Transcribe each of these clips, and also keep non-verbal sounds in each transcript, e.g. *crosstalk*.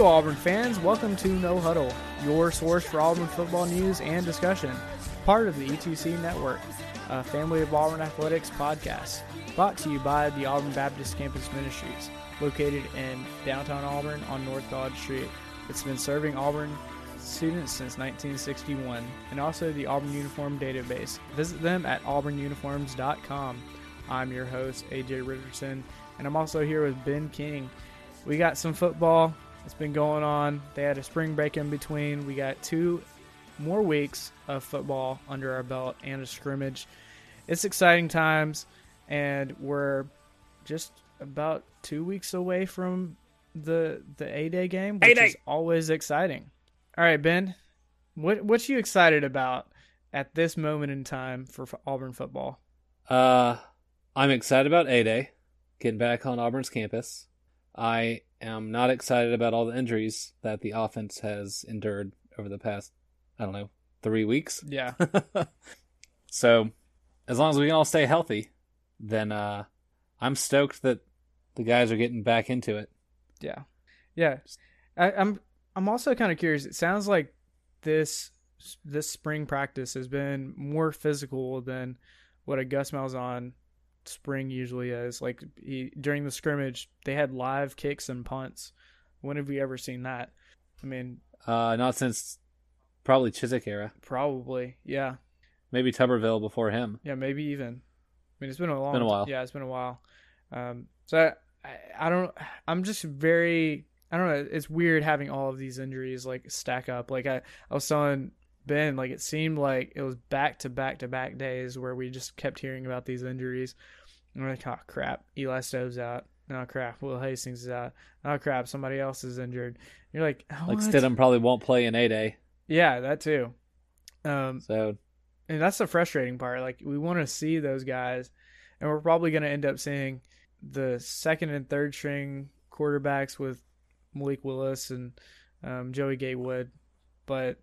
War Auburn fans, welcome to No Huddle, your source for Auburn football news and discussion. Part of the E2C Network, a family of Auburn athletics podcast. Brought to you by the Auburn Baptist Campus Ministries, located in downtown Auburn on North Dodge Street. It's been serving Auburn students since 1961, and also the Auburn Uniform Database. Visit them at auburnuniforms.com. I'm your host, AJ Richardson, and I'm also here with Ben King. We got some football. It's been going on. They had a spring break in between. We got two more weeks of football under our belt and a scrimmage. It's exciting times, and we're just about two weeks away from the the A Day game, which A-Day. is always exciting. All right, Ben, what what you excited about at this moment in time for f- Auburn football? Uh, I'm excited about A Day, getting back on Auburn's campus. I am not excited about all the injuries that the offense has endured over the past, I don't know, three weeks. Yeah, *laughs* so, as long as we can all stay healthy, then uh, I'm stoked that the guys are getting back into it. Yeah, yeah. I, I'm I'm also kind of curious. It sounds like this this spring practice has been more physical than what a Gus Malzahn spring usually is. Like he, during the scrimmage, they had live kicks and punts. When have we ever seen that? I mean, Uh, not since probably Chizik era, probably. Yeah, maybe Tuberville before him. yeah, maybe even. I mean, it's been a long. Been a while. Yeah, it's been a while. Um, so I, I don't. I'm just very. I don't know. It's weird having all of these injuries like stack up. Like I, I was telling Ben, like it seemed like it was back to back to back days where we just kept hearing about these injuries. We're like, oh crap, Eli Stove's out. Oh crap, Will Hastings is out. Oh crap, somebody else is injured. You're like, *laughs* Like what? Stidham probably won't play in A Day. Yeah, that too. Um, So and that's the frustrating part. Like we want to see those guys, and we're probably going to end up seeing the second and third string quarterbacks with Malik Willis and um, Joey Gatewood. But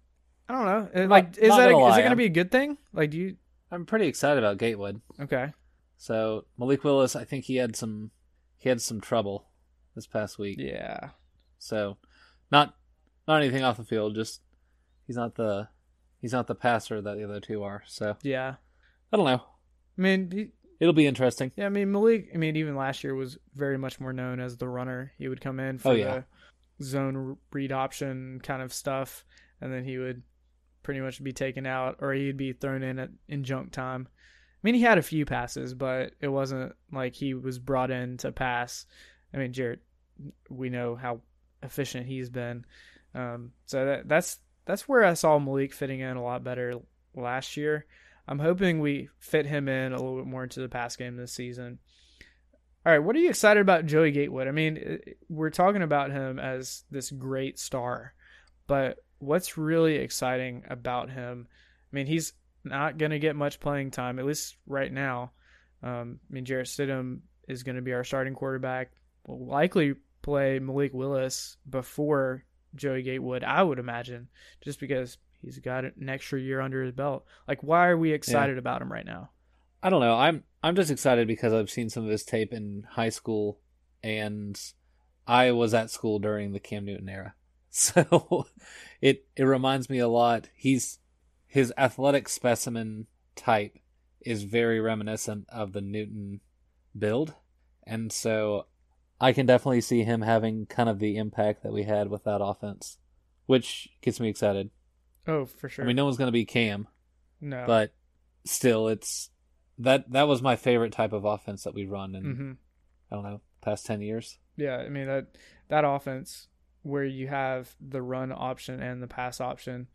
I don't know. Like, is not that gonna is it going to be a good thing? Like, do you? I'm pretty excited about Gatewood. Okay. So Malik Willis, I think he had some he had some trouble this past week. Yeah. So not not anything off the field, just he's not the he's not the passer that the other two are. So Yeah. I don't know. I mean, he, It'll be interesting. yeah. I mean, Malik. I mean, even last year was very much more known as the runner. He would come in for Oh, yeah. the zone read option kind of stuff, and then he would pretty much be taken out, or he'd be thrown in at in junk time. Mean, he had a few passes, but it wasn't like he was brought in to pass. I mean, Jarrett, we know how efficient he's been. Um, so that, that's that's where I saw Malik fitting in a lot better last year. I'm hoping we fit him in a little bit more into the pass game this season. All right, what are you excited about Joey Gatewood? I mean, we're talking about him as this great star, but what's really exciting about him? I mean, he's not going to get much playing time, at least right now. Um, I mean, Jarrett Stidham is going to be our starting quarterback. Will likely play Malik Willis before Joey Gatewood. I would imagine just because he's got an extra year under his belt. Like, why are we excited about him right now? I don't know. I'm I'm just excited because I've seen some of his tape in high school, and I was at school during the Cam Newton era, *laughs* so it it reminds me a lot. He's his athletic specimen type is very reminiscent of the Newton build, and so I can definitely see him having kind of the impact that we had with that offense, which gets me excited. Oh, for sure. I mean, no one's going to be Cam, no, but still, it's that that was my favorite type of offense that we run in hmm I don't know past ten years. Yeah, I mean that that offense where you have the run option and the pass option,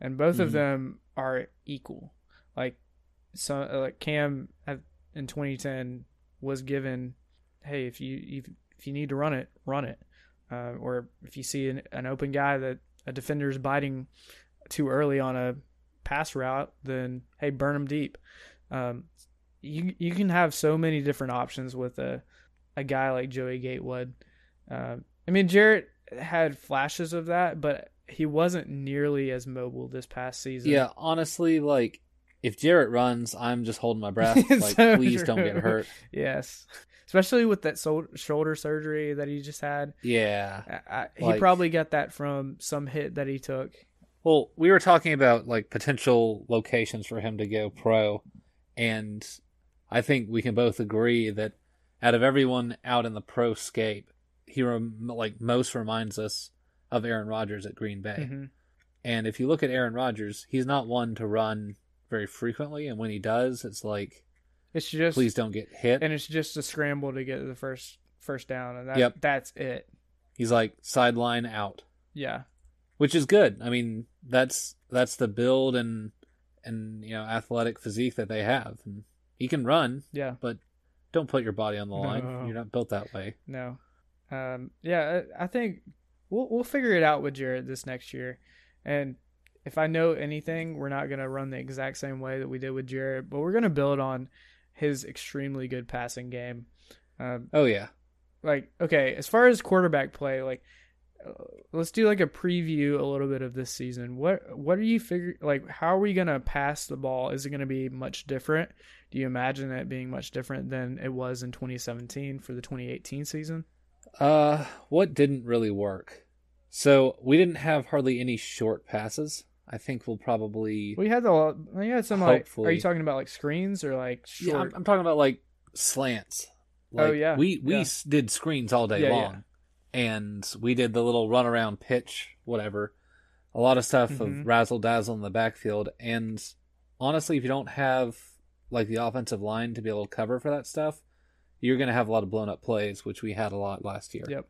and both of Mhm. them are equal. Like, so like Cam in 2010 was given, hey, if you if, if you need to run it, run it, uh, or if you see an, an open guy that a defender's biting too early on a pass route, then hey, burn him deep. Um, you you can have so many different options with a a guy like Joey Gatewood. Uh, I mean, Jarrett had flashes of that, but he wasn't nearly as mobile this past season. Yeah, honestly, like if Jarrett runs, I'm just holding my breath. *laughs* Like, so please don't get hurt. Yes, especially with that sol- shoulder surgery that he just had. Yeah. I, I, he Like- probably got that from some hit that he took. Well, we were talking about like potential locations for him to go pro, and I think we can both agree that out of everyone out in the pro scape, he rem- like most reminds us of Aaron Rodgers at Green Bay. Mhm. And if you look at Aaron Rodgers, he's not one to run very frequently, and when he does, it's like It's just please don't get hit. and it's just a scramble to get the first first down, and that, Yep. that's it. He's like sideline out. Yeah, which is good. I mean, that's that's the build and and you know athletic physique that they have. And he can run, yeah. but don't put your body on the line. No. You're not built that way. No. Um, yeah, I think we'll we'll figure it out with Jarrett this next year. And if I know anything, we're not gonna run the exact same way that we did with Jarrett, but we're gonna build on his extremely good passing game. Um, Oh yeah, like okay, as far as quarterback play, like uh, let's do like a preview a little bit of this season. What what are you figure like how are we gonna pass the ball? Is it gonna be much different? Do you imagine it being much different than it was in 2017 for the 2018 season? Uh, what didn't really work? So we didn't have hardly any short passes. I think we'll probably. We had the we had some like. Are you talking about like screens or like yeah, I'm, short? I'm talking about like slants. Oh, yeah, we we yeah. did screens all day Yeah, long, and we did the little run around pitch, whatever. A lot of stuff Mhm. of razzle dazzle in the backfield, and honestly, if you don't have like the offensive line to be able to cover for that stuff, you're going to have a lot of blown up plays, which we had a lot last year. Yep.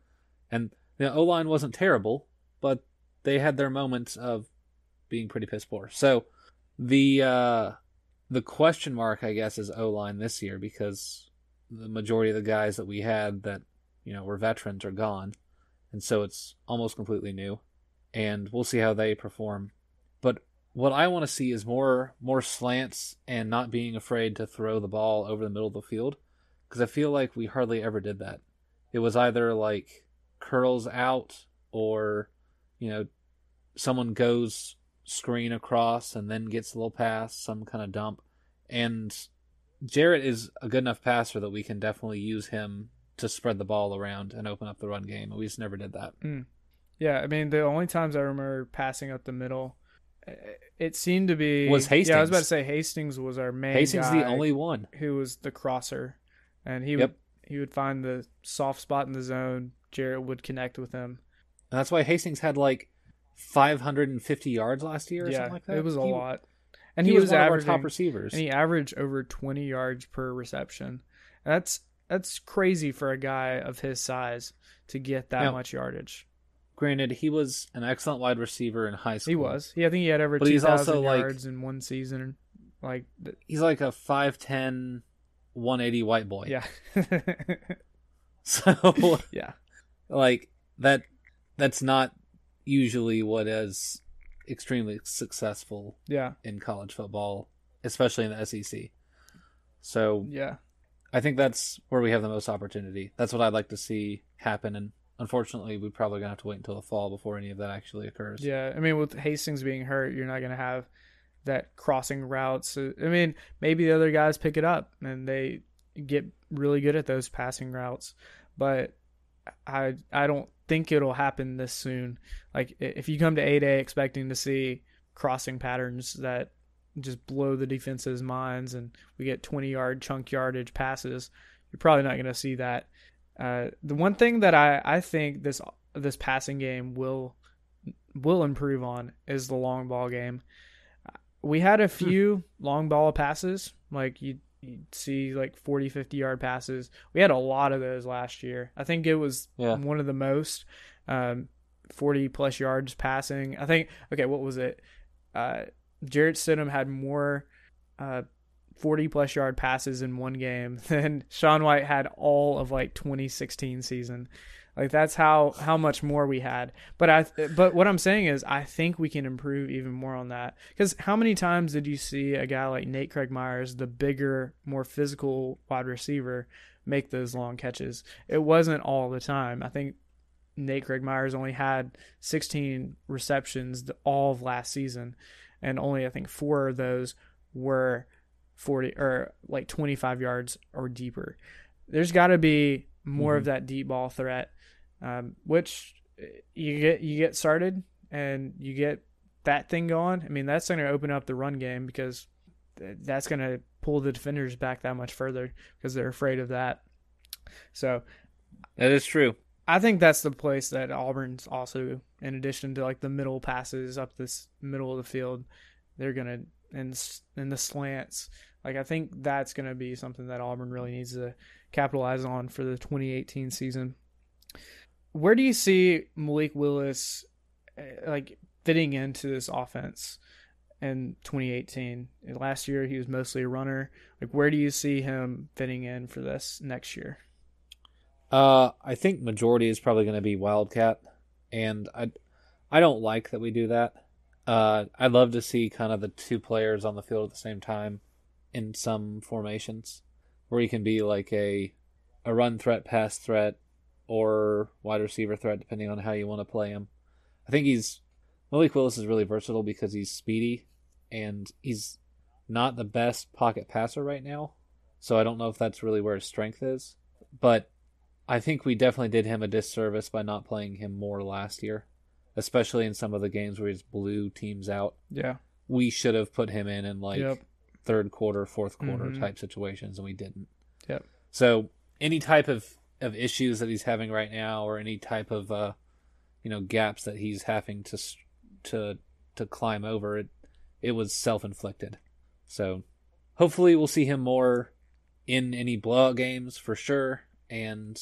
And the O line wasn't terrible, but they had their moments of being pretty piss poor. So the uh, the question mark, I guess, is O line this year because the majority of the guys that we had that you know were veterans are gone, and so it's almost completely new. And we'll see how they perform. But what I want to see is more more slants and not being afraid to throw the ball over the middle of the field because I feel like we hardly ever did that. It was either like curls out or you know someone goes screen across and then gets a little pass, some kind of dump. And Jarrett is a good enough passer that we can definitely use him to spread the ball around and open up the run game. We just never did that. Yeah, I mean the only times I remember passing up the middle, uh, it seemed to be Was Hastings. Yeah, I was about to say Hastings was our main. Hastings the only one. who was the crosser, and he Yep. would he would find the soft spot in the zone. Jarrett would connect with him. And that's why Hastings had like 550 yards last year or yeah, something like that. it was a He- lot, and he, he, was, one averaging of our top receivers. and he averaged over 20 yards per reception. That's that's crazy for a guy of his size to get that Now- much yardage. Granted, he was an excellent wide receiver in high school. He was. Yeah, I think he had over 2,000 also, like- yards in one season. Like He's like a 5'10", 180 white boy. yeah. *laughs* *laughs* So yeah. Like that that's not usually what is extremely successful Yeah. in college football, especially in the SEC. So Yeah. I think that's where we have the most opportunity. That's what I'd like to see happen and unfortunately, we're probably gonna have to wait until the fall before any of that actually occurs. Yeah, I mean, with Hastings being hurt, you're not going to have that crossing routes. So, I mean, maybe the other guys pick it up and they get really good at those passing routes, but I I don't think it'll happen this soon. Like if you come to A Day expecting to see crossing patterns that just blow the defense's minds and we get 20 yard chunk yardage passes, you're probably not going to see that. Uh, the one thing that I, I think this this passing game will will improve on is the long ball game. We had a few long ball passes, like you you see like 40 50 yard passes. We had a lot of those last year. I think it was Yeah. one of the most um 40 plus yards passing. I think okay, what was it? Uh Jarrett Stidham had more uh 40 plus yard passes in one game *laughs* than Sean White had all of like 2016 season. Like that's how how much more we had. But I but what I'm saying is I think we can improve even more on that. Cuz how many times did you see a guy like Nate Craig Myers, the bigger, more physical wide receiver, make those long catches? It wasn't all the time. I think Nate Craig Myers only had 16 receptions all of last season and only I think 4 of those were 40 or like 25 yards or deeper. There's got to be more of mm-hmm. that deep ball threat, um, which you get you get started and you get that thing going. I mean, that's going to open up the run game because that's going to pull the defenders back that much further because they're afraid of that. So That is true. I think that's the place that Auburn's also, in addition to like the middle passes up this middle of the field, they're gonna and and the slants. Like I think that's gonna be something that Auburn really needs to capitalize on for the 2018 season. Where do you see Malik Willis uh, like fitting into this offense in 2018? Last year he was mostly a runner. Like where do you see him fitting in for this next year? Uh, I think majority is probably going to be Wildcat, and I, I don't like that we do that. Uh, I'd love to see kind of the two players on the field at the same time in some formations, where you can be like a, a run threat, pass threat, or wide receiver threat, depending on how you want to play him. I think he's Malik Willis is really versatile because he's speedy, and he's not the best pocket passer right now. So I don't know if that's really where his strength is, but I think we definitely did him a disservice by not playing him more last year, especially in some of the games where he just blew teams out. Yeah. We should have put him in in like Yep. third quarter, fourth quarter Mhm. type situations, and we didn't. Yep. So any type of of issues that he's having right now, or any type of uh, you know gaps that he's having to to to climb over, it it was self inflicted. So hopefully we'll see him more in any blowout games for sure, and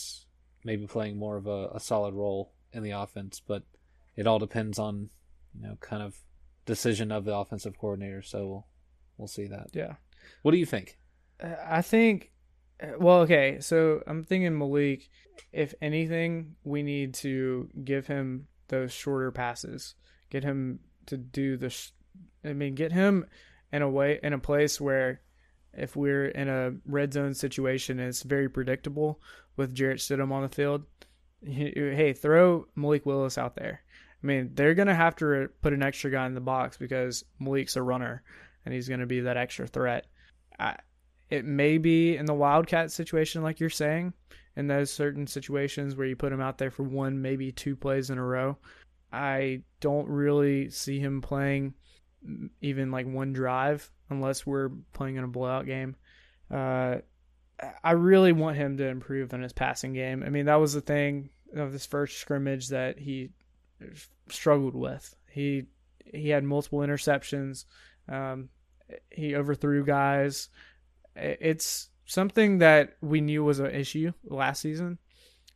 maybe playing more of a, a solid role in the offense. But it all depends on you know kind of decision of the offensive coordinator. So we'll, we'll see that. Yeah. What do you think? Uh, I think, Uh, well, okay, so I'm thinking Malik, if anything, we need to give him those shorter passes, get him to do the, sh- I mean, get him in a way, in a place where if we're in a red zone situation and it's very predictable with Jarrett Stidham on the field, hey, throw Malik Willis out there. I mean, they're to have to put an extra guy in the box because Malik's a runner and he's to be that extra threat. I, it may be in the Wildcat situation, like you're saying, in those certain situations where you put him out there for one, maybe two plays in a row. I don't really see him playing even like one drive unless we're playing in a blowout game. Uh, I really want him to improve in his passing game. I mean, that was the thing of this first scrimmage that he struggled with. He he had multiple interceptions. Um, he overthrew guys. It's something that we knew was an issue last season,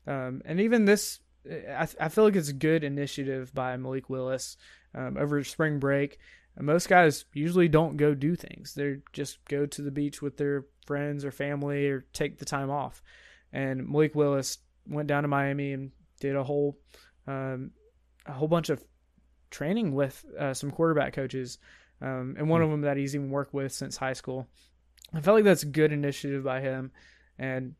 um, and even this. I, I feel like it's a good initiative by Malik Willis um, over spring break. Most guys usually don't go do things; they just go to the beach with their friends or family or take the time off. And Malik Willis went down to Miami and did a whole um, a whole bunch of training with uh, some quarterback coaches, um, and one of them that he's even worked with since high school. I felt like that's a good initiative by him, and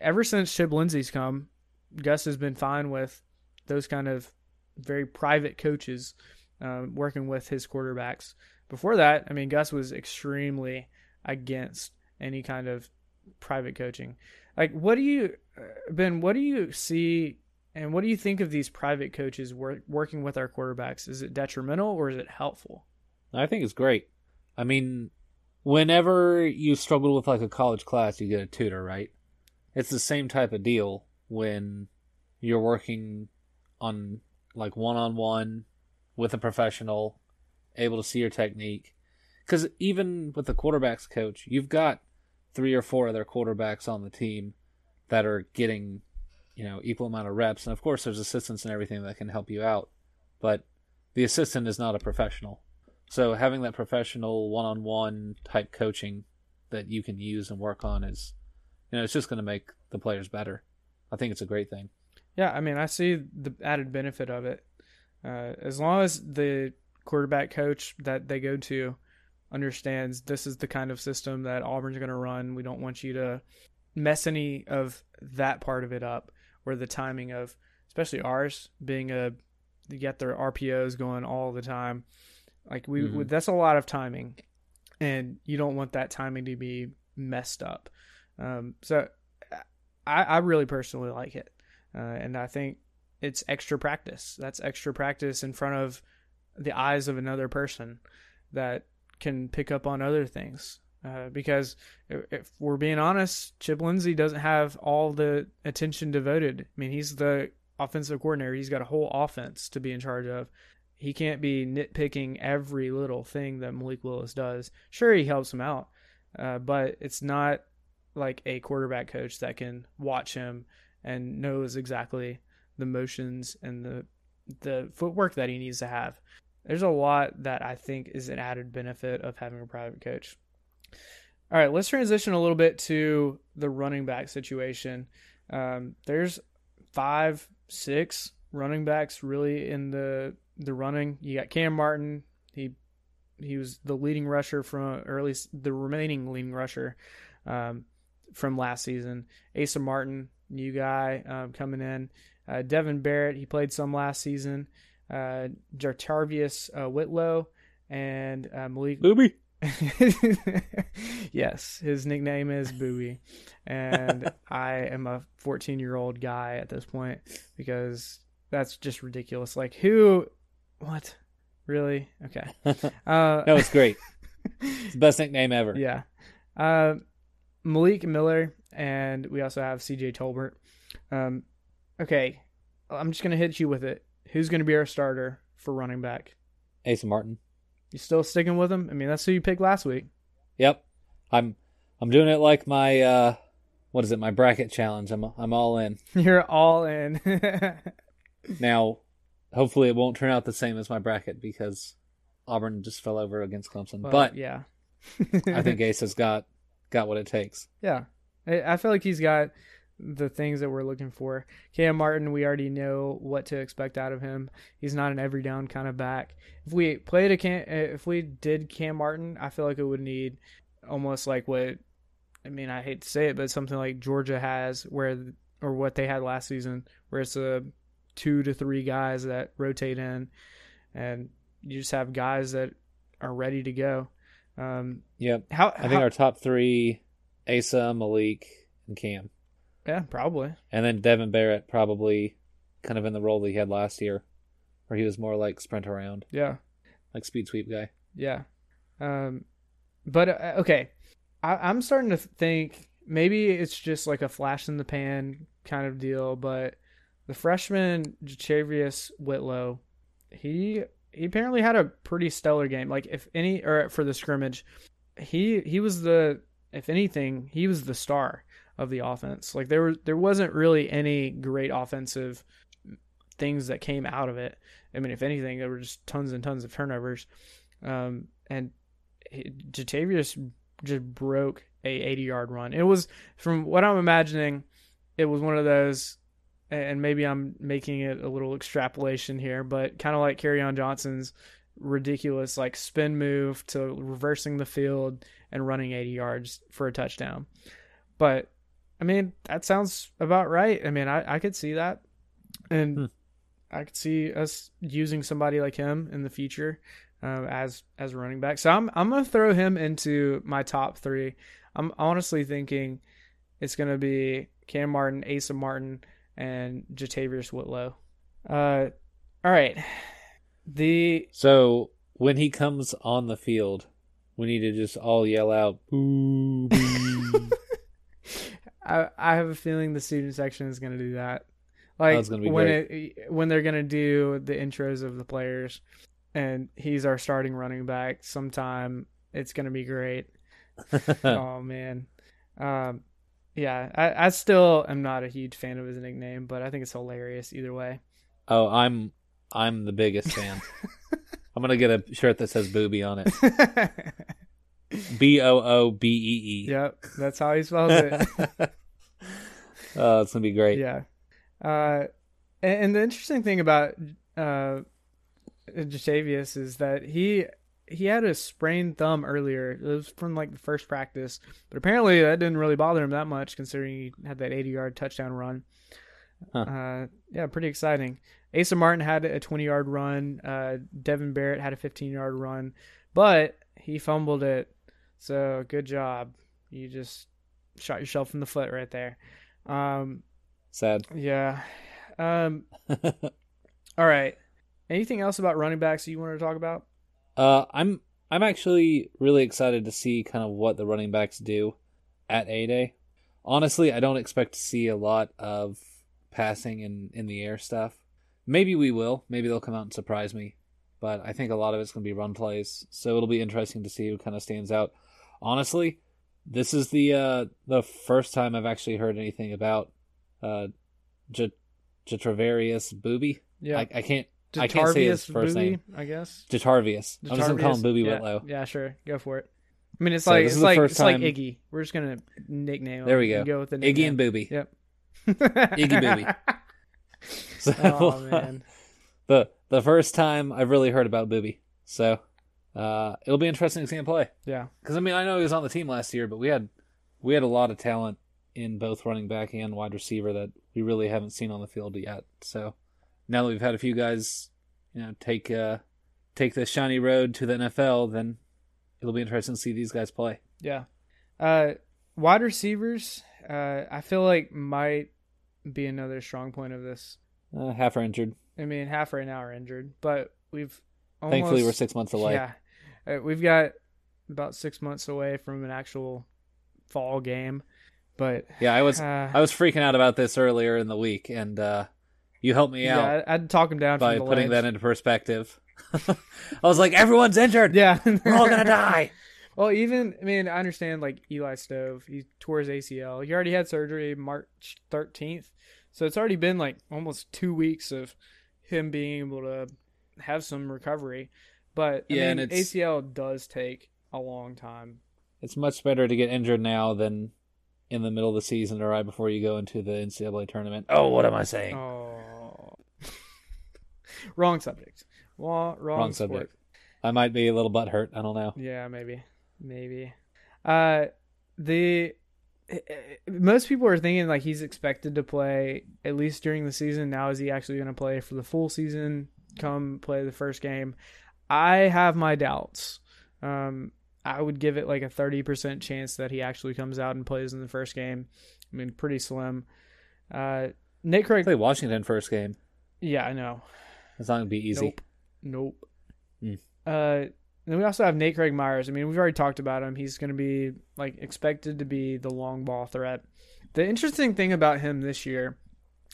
ever since Chip Lindsey's come, Gus has been fine with those kind of very private coaches um, working with his quarterbacks. Before that, I mean, Gus was extremely against any kind of private coaching. Like, what do you, uh, Ben? What do you see, and what do you think of these private coaches work, working with our quarterbacks? Is it detrimental or is it helpful? I think it's great. I mean, whenever you struggle with like a college class, you get a tutor, right? It's the same type of deal when you're working on like one on one with a professional, able to see your technique. Because even with the quarterbacks coach, you've got three or four other quarterbacks on the team that are getting, you know, equal amount of reps. And of course, there's assistants and everything that can help you out. But the assistant is not a professional. So having that professional one-on-one type coaching that you can use and work on is, you know, it's just going to make the players better. I think it's a great thing. Yeah, I mean, I see the added benefit of it. Uh, as long as the quarterback coach that they go to understands this is the kind of system that Auburn's going to run, we don't want you to mess any of that part of it up, or the timing of, especially ours being a, you get their RPOs going all the time. Like we, Mhm. that's a lot of timing, and you don't want that timing to be messed up. Um, so, I, I really personally like it, uh, and I think it's extra practice. That's extra practice in front of the eyes of another person that can pick up on other things. Uh, because if, if we're being honest, Chip Lindsey doesn't have all the attention devoted. I mean, he's the offensive coordinator. He's got a whole offense to be in charge of. He can't be nitpicking every little thing that Malik Willis does. Sure, he helps him out, uh, but it's not like a quarterback coach that can watch him and knows exactly the motions and the the footwork that he needs to have. There's a lot that I think is an added benefit of having a private coach. All right, let's transition a little bit to the running back situation. Um, there's five, six running backs really in the the running. You got Kam Martin. He he was the leading rusher from, or at least the remaining leading rusher um, from last season. Asa Martin, new guy um, coming in. Uh, Devin Barrett, he played some last season. Uh, JaTarvious uh, Whitlow and uh, Malik. Boobee. *laughs* yes, his nickname is Boobee, and *laughs* I am a 14 year old guy at this point because that's just ridiculous. Like who? What? Really? Okay. *laughs* Uh, No, it's great. *laughs* it's the best nickname ever. yeah. Uh, Malik Miller, and we also have CJ Tolbert. Um, okay, I'm just gonna hit you with it. Who's gonna be our starter for running back? Asa Martin. You still sticking with him? I mean, that's who you picked last week. Yep. I'm I'm doing it like my uh what is it, my bracket challenge. I'm I'm all in. *laughs* You're all in. Now, hopefully it won't turn out the same as my bracket because Auburn just fell over against Clemson. But, but yeah, I think *laughs* Asa's got got what it takes. yeah, I, I feel like he's got the things that we're looking for. Kam Martin, we already know what to expect out of him. He's not an every down kind of back. If we played a Cam, eh, if we did Kam Martin, I feel like it would need almost like what I mean. I hate to say it, but something like Georgia has, where or what they had last season, where it's a two to three guys that rotate in, and you just have guys that are ready to go. Um, Yep. how I think how- our top three Asa, Malik, and Cam. yeah probably And then Devin Barrett probably kind of in the role that he had last year, where he was more like sprint around, yeah like speed sweep guy. Yeah. Um, but uh, okay, I, I'm starting to think maybe it's just like a flash in the pan kind of deal. But the freshman JaTarvious Whitlow, he he apparently had a pretty stellar game. Like if any, or for the scrimmage, he he was the if anything he was the star of the offense. Like there were there wasn't really any great offensive things that came out of it. I mean, if anything, there were just tons and tons of turnovers. Um, and JaTarvious just broke a 80 yard run. It was, from what I'm imagining, it was one of those, and maybe I'm making it a little extrapolation here, but kind of like Kerryon Johnson's ridiculous like spin move to reversing the field and running 80 yards for a touchdown. But I mean, that sounds about right. I mean, I, I could see that. And Hmm. I could see us using somebody like him in the future uh, as as a running back. So I'm I'm gonna throw him into my top three. I'm honestly thinking it's gonna be Kam Martin, Asa Martin, and JaTarvious Whitlow. Uh, all right. The So when he comes on the field, we need to just all yell out boo boo. *laughs* I I have a feeling the student section is gonna do that. Like be when great. it when they're gonna do the intros of the players, and he's our starting running back. Sometime it's gonna be great. *laughs* oh man, um, yeah. I I still am not a huge fan of his nickname, but I think it's hilarious either way. oh, I'm I'm the biggest fan. *laughs* I'm gonna get a shirt that says Boobee on it. *laughs* B O O B E E. yep, that's how he spells it. *laughs* Oh, it's gonna be great. Yeah. Uh, and, and the interesting thing about uh, JaTarvious is that he he had a sprained thumb earlier. It was from like the first practice, but apparently that didn't really bother him that much considering he had that 80 yard touchdown run. Huh. Uh, yeah, pretty exciting. Asa Martin had a 20 yard run. Uh, Devin Barrett had a 15 yard run, but he fumbled it. So good job. You just shot yourself in the foot right there. Um, Sad. yeah. Um, *laughs* all right. Anything else about running backs that you wanted to talk about? Uh, I'm I'm actually really excited to see kind of what the running backs do at A Day. Honestly, I don't expect to see a lot of passing and in the air stuff. Maybe we will. Maybe they'll come out and surprise me. But I think a lot of it's going to be run plays. So it'll be interesting to see who kind of stands out. Honestly, this is the uh, the first time I've actually heard anything about uh, J- Jatravarius Boobee. Yeah. I, I can't I can't say his first Boobee, name. I guess. Detarvius. I'm just gonna call him Boobee yeah. Whitlow. Yeah, sure. Go for it. I mean, it's So like it's like it's like Iggy. We're just gonna nickname him. There we go. Go with the Iggy and Boobee. Yep. Iggy Boobee. *laughs* So oh man. *laughs* the the first time I've really heard about Boobee. So uh, it'll be interesting to see him play. Yeah. Because I mean I know he was on the team last year, but we had we had a lot of talent in both running back and wide receiver that we really haven't seen on the field yet. So now that we've had a few guys, you know, take uh, take the shiny road to the NFL, then it'll be interesting to see these guys play. Yeah. Uh, wide receivers, uh, I feel like might be another strong point of this. Uh, half are injured. I mean, half right now are injured, but we've almost, Thankfully, we're six months away. Yeah, uh, we've got about six months away from an actual fall game, but Yeah, I was uh, I was freaking out about this earlier in the week, and uh, you helped me yeah, out I, I'd talk him down by putting ledge. that into perspective. *laughs* I was like, everyone's injured. Yeah, We're all gonna *laughs* die. Well, even I mean, I understand like Eli Stove, he tore his ACL. He already had surgery March thirteenth, so it's already been like almost two weeks of him being able to have some recovery. But I Yeah, mean, ACL does take a long time. It's much better to get injured now than in the middle of the season or right before you go into the NCAA tournament. Oh, what am I saying? Oh, *laughs* wrong subject. Wrong, wrong, Wrong subject. I might be a little butt hurt. I don't know. Yeah, maybe, maybe. Uh, the most people are thinking like he's expected to play at least during the season. Now is he actually going to play for the full season? Come play the first game. I have my doubts. Um, I would give it like a thirty percent chance that he actually comes out and plays in the first game. I mean, pretty slim. Uh, Nick Craig. Play Washington first game. Yeah, I know. It's not gonna be easy. Nope. Nope. Hmm. Uh, then we also have Nate Craig Myers. I mean, we've already talked about him. He's going to be like expected to be the long ball threat. The interesting thing about him this year,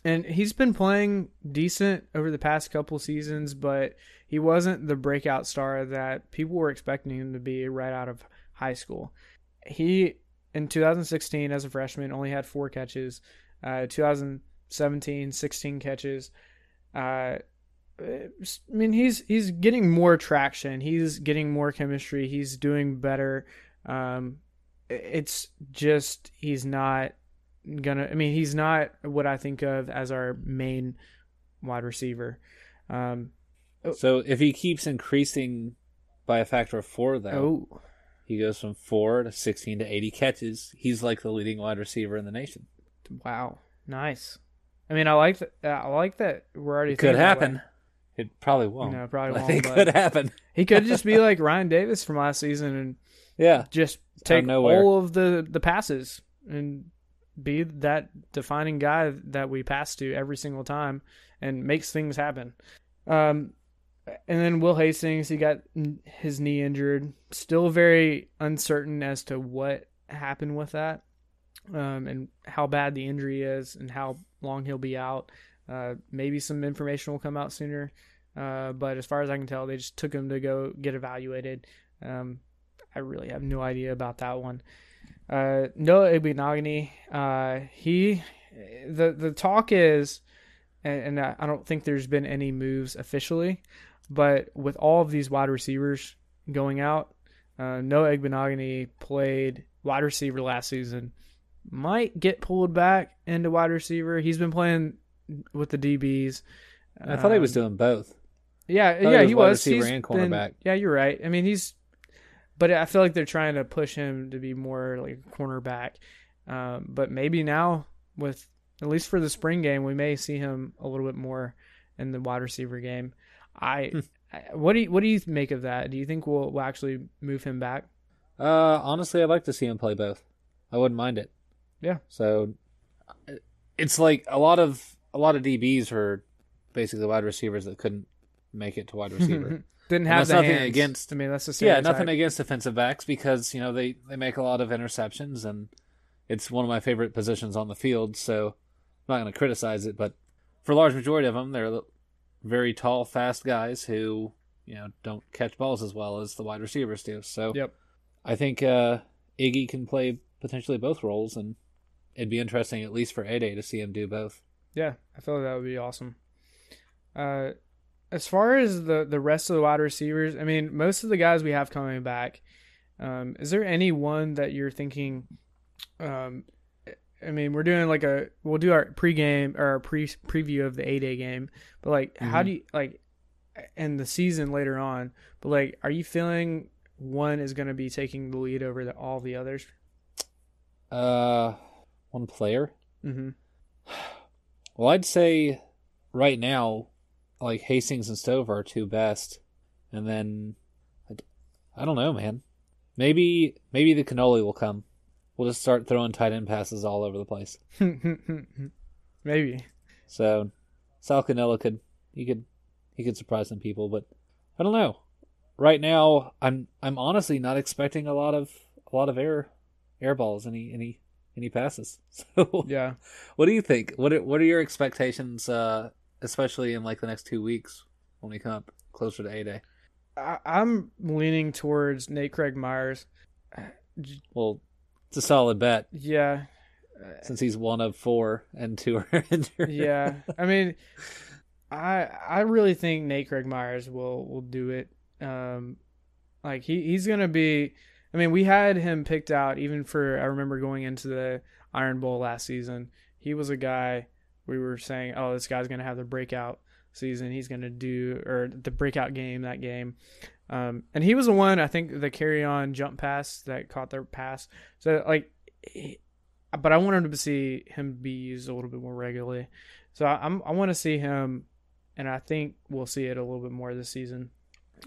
and he's been playing decent over the past couple seasons, but he wasn't the breakout star that people were expecting him to be right out of high school. He in 2016 as a freshman only had four catches. Uh, 2017, 16 catches. Uh, I mean, he's he's getting more traction. He's getting more chemistry. He's doing better. Um, it's just he's not gonna. I mean, he's not what I think of as our main wide receiver. Um, So if he keeps increasing by a factor of four, though, oh, he goes from four to sixteen to eighty catches. He's like the leading wide receiver in the nation. Wow, nice. I mean, I like that. I like that we're already It could happen. It probably won't. No, probably won't, It could happen. He could just be *laughs* like Ryan Davis from last season and Yeah. just take all of the the passes and be that defining guy that we pass to every single time and makes things happen. Um, and then Will Hastings, he got his knee injured. Still very uncertain as to what happened with that, um, and how bad the injury is, and how long he'll be out. Uh, maybe some information will come out sooner. Uh, but as far as I can tell, they just took him to go get evaluated. Um, I really have no idea about that one. Uh, Noah Igbinoghene, uh, he, the the talk is, and, and I don't think there's been any moves officially, but with all of these wide receivers going out, uh, Noah Igbinoghene played wide receiver last season, might get pulled back into wide receiver. He's been playing with the DBs. I thought he was Um, doing both. yeah, yeah, he was he wide was. receiver He's and been- cornerback. yeah, you're right. I mean, he's, but I feel like they're trying to push him to be more like a cornerback. Um, but maybe now, with at least for the spring game, we may see him a little bit more in the wide receiver game. I, Hmm. I what do you what do you make of that? Do you think we'll, we'll actually move him back? Uh, honestly, I'd like to see him play both. I wouldn't mind it. Yeah. So it's like a lot of a lot of DBs were basically wide receivers that couldn't make it to wide *laughs* receiver. Didn't have nothing hands. against- I mean, that's the yeah, nothing against defensive backs because you know they they make a lot of interceptions and it's one of my favorite positions on the field. So I'm not going to criticize it, but for a large majority of them, they're very tall, fast guys who you know don't catch balls as well as the wide receivers do. So Yep. I think uh, Iggy can play potentially both roles, and it'd be interesting at least for A Day to see him do both. Yeah, I feel like that would be awesome. Uh, as far as the the rest of the wide receivers, I mean, most of the guys we have coming back. Um, is there any one that you're thinking? Um, I mean, we're doing like a we'll do our pregame or our pre preview of the A day game, but like, how Mhm. do you like, and the season later on? But like, are you feeling one is going to be taking the lead over the, all the others? Uh, one player. Mm-hmm. Well, I'd say right now, like Hastings and Stove are two best, and then I, I don't know, man. Maybe maybe the Cannella will come. We'll just start throwing tight end passes all over the place. *laughs* Maybe. So Sal Cannella could he could he could surprise some people, but I don't know. Right now, I'm I'm honestly not expecting a lot of a lot of air air balls, any any any passes. *laughs* So Yeah. what do you think? What are, what are your expectations, uh, especially in like the next two weeks when we come up closer to A Day? I, I'm leaning towards Nate Craig Myers. *sighs* Well, it's a solid bet Yeah, since he's one of four and two are *laughs* injured. yeah. I mean, I I really think Nate Craig Myers will will do it. Um, like he he's gonna be. I mean, we had him picked out even for. I remember going into the Iron Bowl last season. He was a guy we were saying, oh, this guy's gonna have the breakout season. He's gonna do or the breakout game that game. Um, and he was the one I think the Kerryon jump pass that caught their pass. So like, he- but I want him to see him be used a little bit more regularly. So I, I'm I want to see him, and I think we'll see it a little bit more this season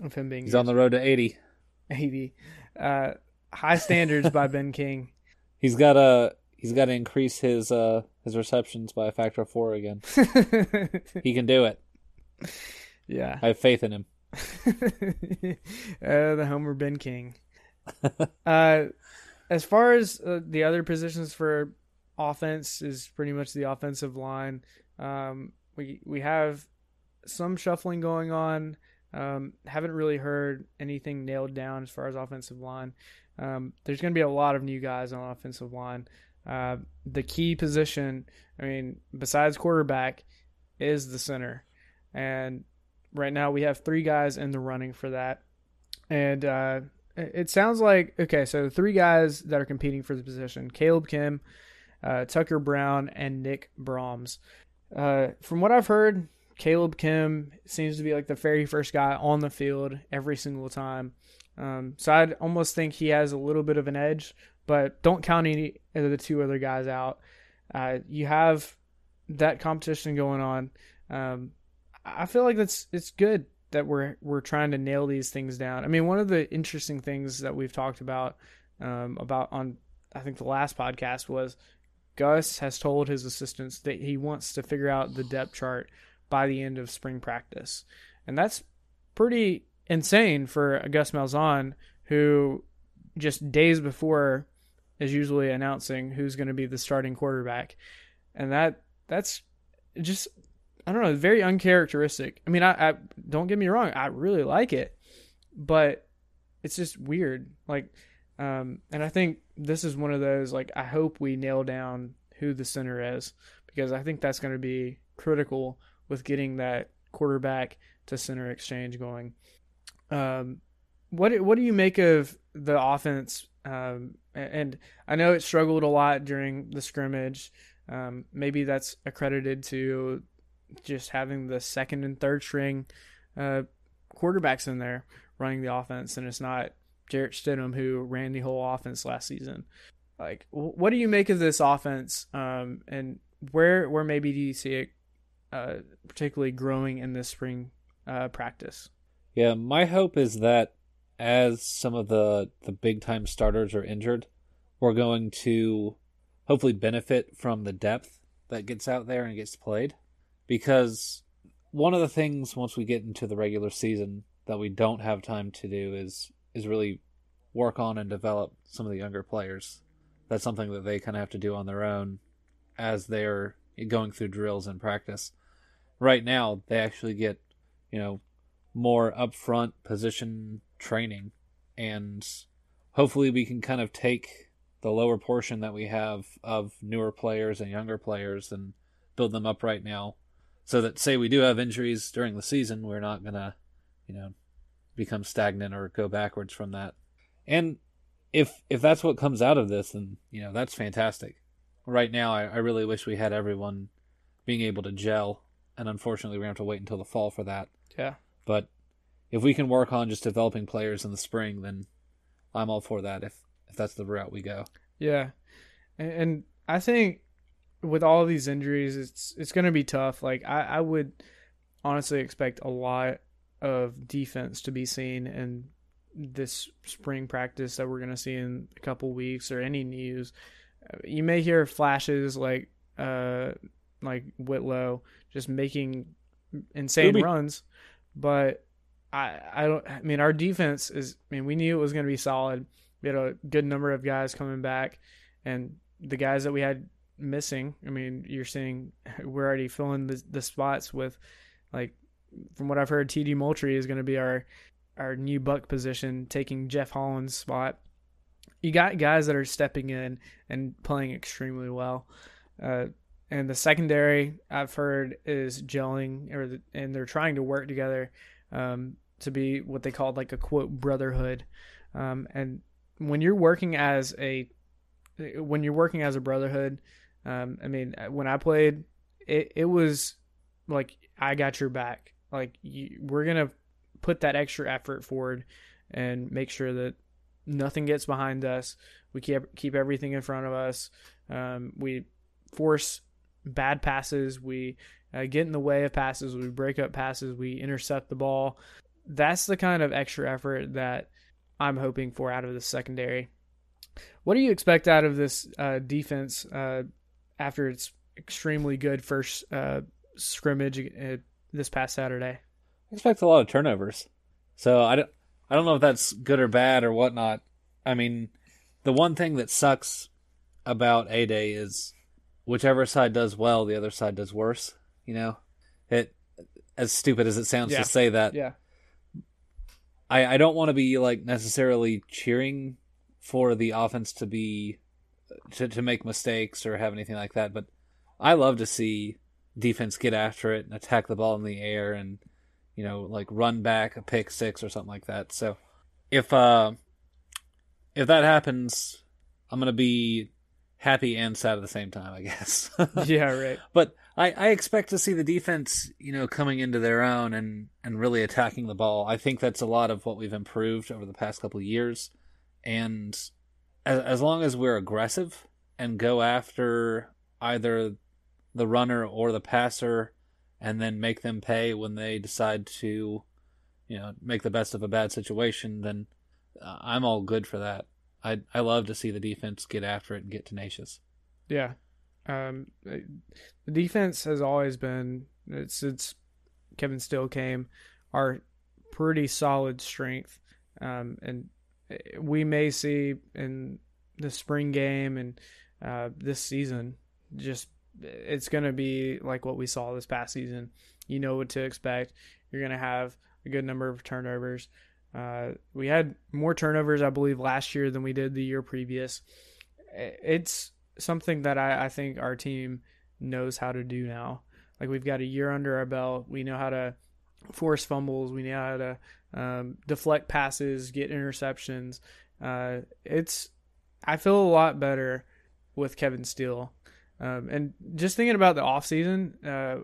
of him being He's on the road to eighty. 80. Uh, high standards by *laughs* Ben King. He's got to he's got to increase his uh his receptions by a factor of four again. *laughs* He can do it. yeah. I have faith in him. *laughs* uh, the Homer Ben King. *laughs* uh, as far as uh, the other positions for offense is pretty much the offensive line. Um, we we have some shuffling going on. Um, haven't really heard anything nailed down as far as offensive line. Um, there's going to be a lot of new guys on offensive line. Uh, the key position, I mean, besides quarterback, is the center, and right now we have three guys in the running for that. And uh, it sounds like okay, so three guys that are competing for the position: Caleb Kim, uh, Tucker Brown, and Nick Brahms. Uh, from what I've heard, Caleb Kim seems to be like the very first guy on the field every single time. Um, so I'd almost think he has a little bit of an edge, but don't count any of the two other guys out. uh, you have that competition going on. Um, I feel like that's it's good that we're we're trying to nail these things down. I mean, one of the interesting things that we've talked about um, about on I think the last podcast was Gus has told his assistants that he wants to figure out the depth chart by the end of spring practice, and that's pretty insane for Gus Malzahn, who just days before is usually announcing who's going to be the starting quarterback, and that that's just I don't know, very uncharacteristic. I mean, I, I don't get me wrong, I really like it, but it's just weird. Like, um, and I think this is one of those like I hope we nail down who the center is because I think that's going to be critical with getting that quarterback to center exchange going. Um, what what do you make of the offense? Um, and I know it struggled a lot during the scrimmage. Um, maybe that's accredited to just having the second and third string uh, quarterbacks in there running the offense, and it's not Jarrett Stidham who ran the whole offense last season. Like, what do you make of this offense? Um, and where where maybe do you see it uh, particularly growing in this spring uh, practice? Yeah, my hope is that as some of the the big time starters are injured, we're going to hopefully benefit from the depth that gets out there and gets played. Because one of the things once we get into the regular season that we don't have time to do is is really work on and develop some of the younger players. That's something that they kind of have to do on their own as they're going through drills and practice. Right now, they actually get, you know, more upfront position training. And hopefully we can kind of take the lower portion that we have of newer players and younger players and build them up right now. So that say we do have injuries during the season we're not going to you know become stagnant or go backwards from that. And if if that's what comes out of this then you know that's fantastic. Right now I, I really wish we had everyone being able to gel and unfortunately we're going to have to wait until the fall for that. Yeah. but if we can work on just developing players in the spring, then I'm all for that. If if that's the route we go. Yeah, and, and I think with all these injuries, it's it's going to be tough. Like I, I would honestly expect a lot of defense to be seen in this spring practice that we're going to see in a couple weeks or any news. You may hear flashes like uh like Whitlow just making insane runs, but I don't I mean our defense is I mean we knew it was going to be solid. We had a good number of guys coming back and the guys that we had missing, I mean, you're seeing *laughs* we're already filling the the spots with like from what I've heard TD Moultrie is going to be our our new buck position taking Jeff Holland's spot. You got guys that are stepping in and playing extremely well. Uh, and the secondary I've heard is gelling, or the, and they're trying to work together um, to be what they called like a quote brotherhood. Um, and when you're working as a when you're working as a brotherhood, um, I mean, when I played, it it was like I got your back. Like you, we're gonna put that extra effort forward and make sure that nothing gets behind us. We keep keep everything in front of us. Um, we force bad passes. We uh, get in the way of passes. We break up passes. We intercept the ball. That's the kind of extra effort that I'm hoping for out of the secondary. What do you expect out of this uh, defense uh, after its extremely good first uh, scrimmage uh, this past Saturday? I expect a lot of turnovers. So I don't I don't know if that's good or bad or whatnot. I mean, the one thing that sucks about A Day is whichever side does well, the other side does worse. You know, it as stupid as it sounds Yeah. to say that. Yeah, I, I don't want to be like necessarily cheering for the offense to be to, to make mistakes or have anything like that, but I love to see defense get after it and attack the ball in the air and you know like run back a pick six or something like that. So if uh if that happens, I'm gonna be happy and sad at the same time, I guess. *laughs* yeah, right. But I, I expect to see the defense, you know, coming into their own and, and really attacking the ball. I think that's a lot of what we've improved over the past couple of years. And as, as long as we're aggressive and go after either the runner or the passer and then make them pay when they decide to, you know, make the best of a bad situation, then uh, I'm all good for that. I I love to see the defense get after it and get tenacious. Yeah. Um, the defense has always been since Kevin Steele came our pretty solid strength, um, and we may see in the spring game and uh, this season just it's going to be like what we saw this past season. You know what to expect. You're going to have a good number of turnovers. Uh, we had more turnovers, I believe, last year than we did the year previous. It's something that I, I think our team knows how to do now. Like we've got a year under our belt. We know how to force fumbles. We know how to um, deflect passes, get interceptions. Uh, it's I feel a lot better with Kevin Steele. Um, and just thinking about the offseason, uh,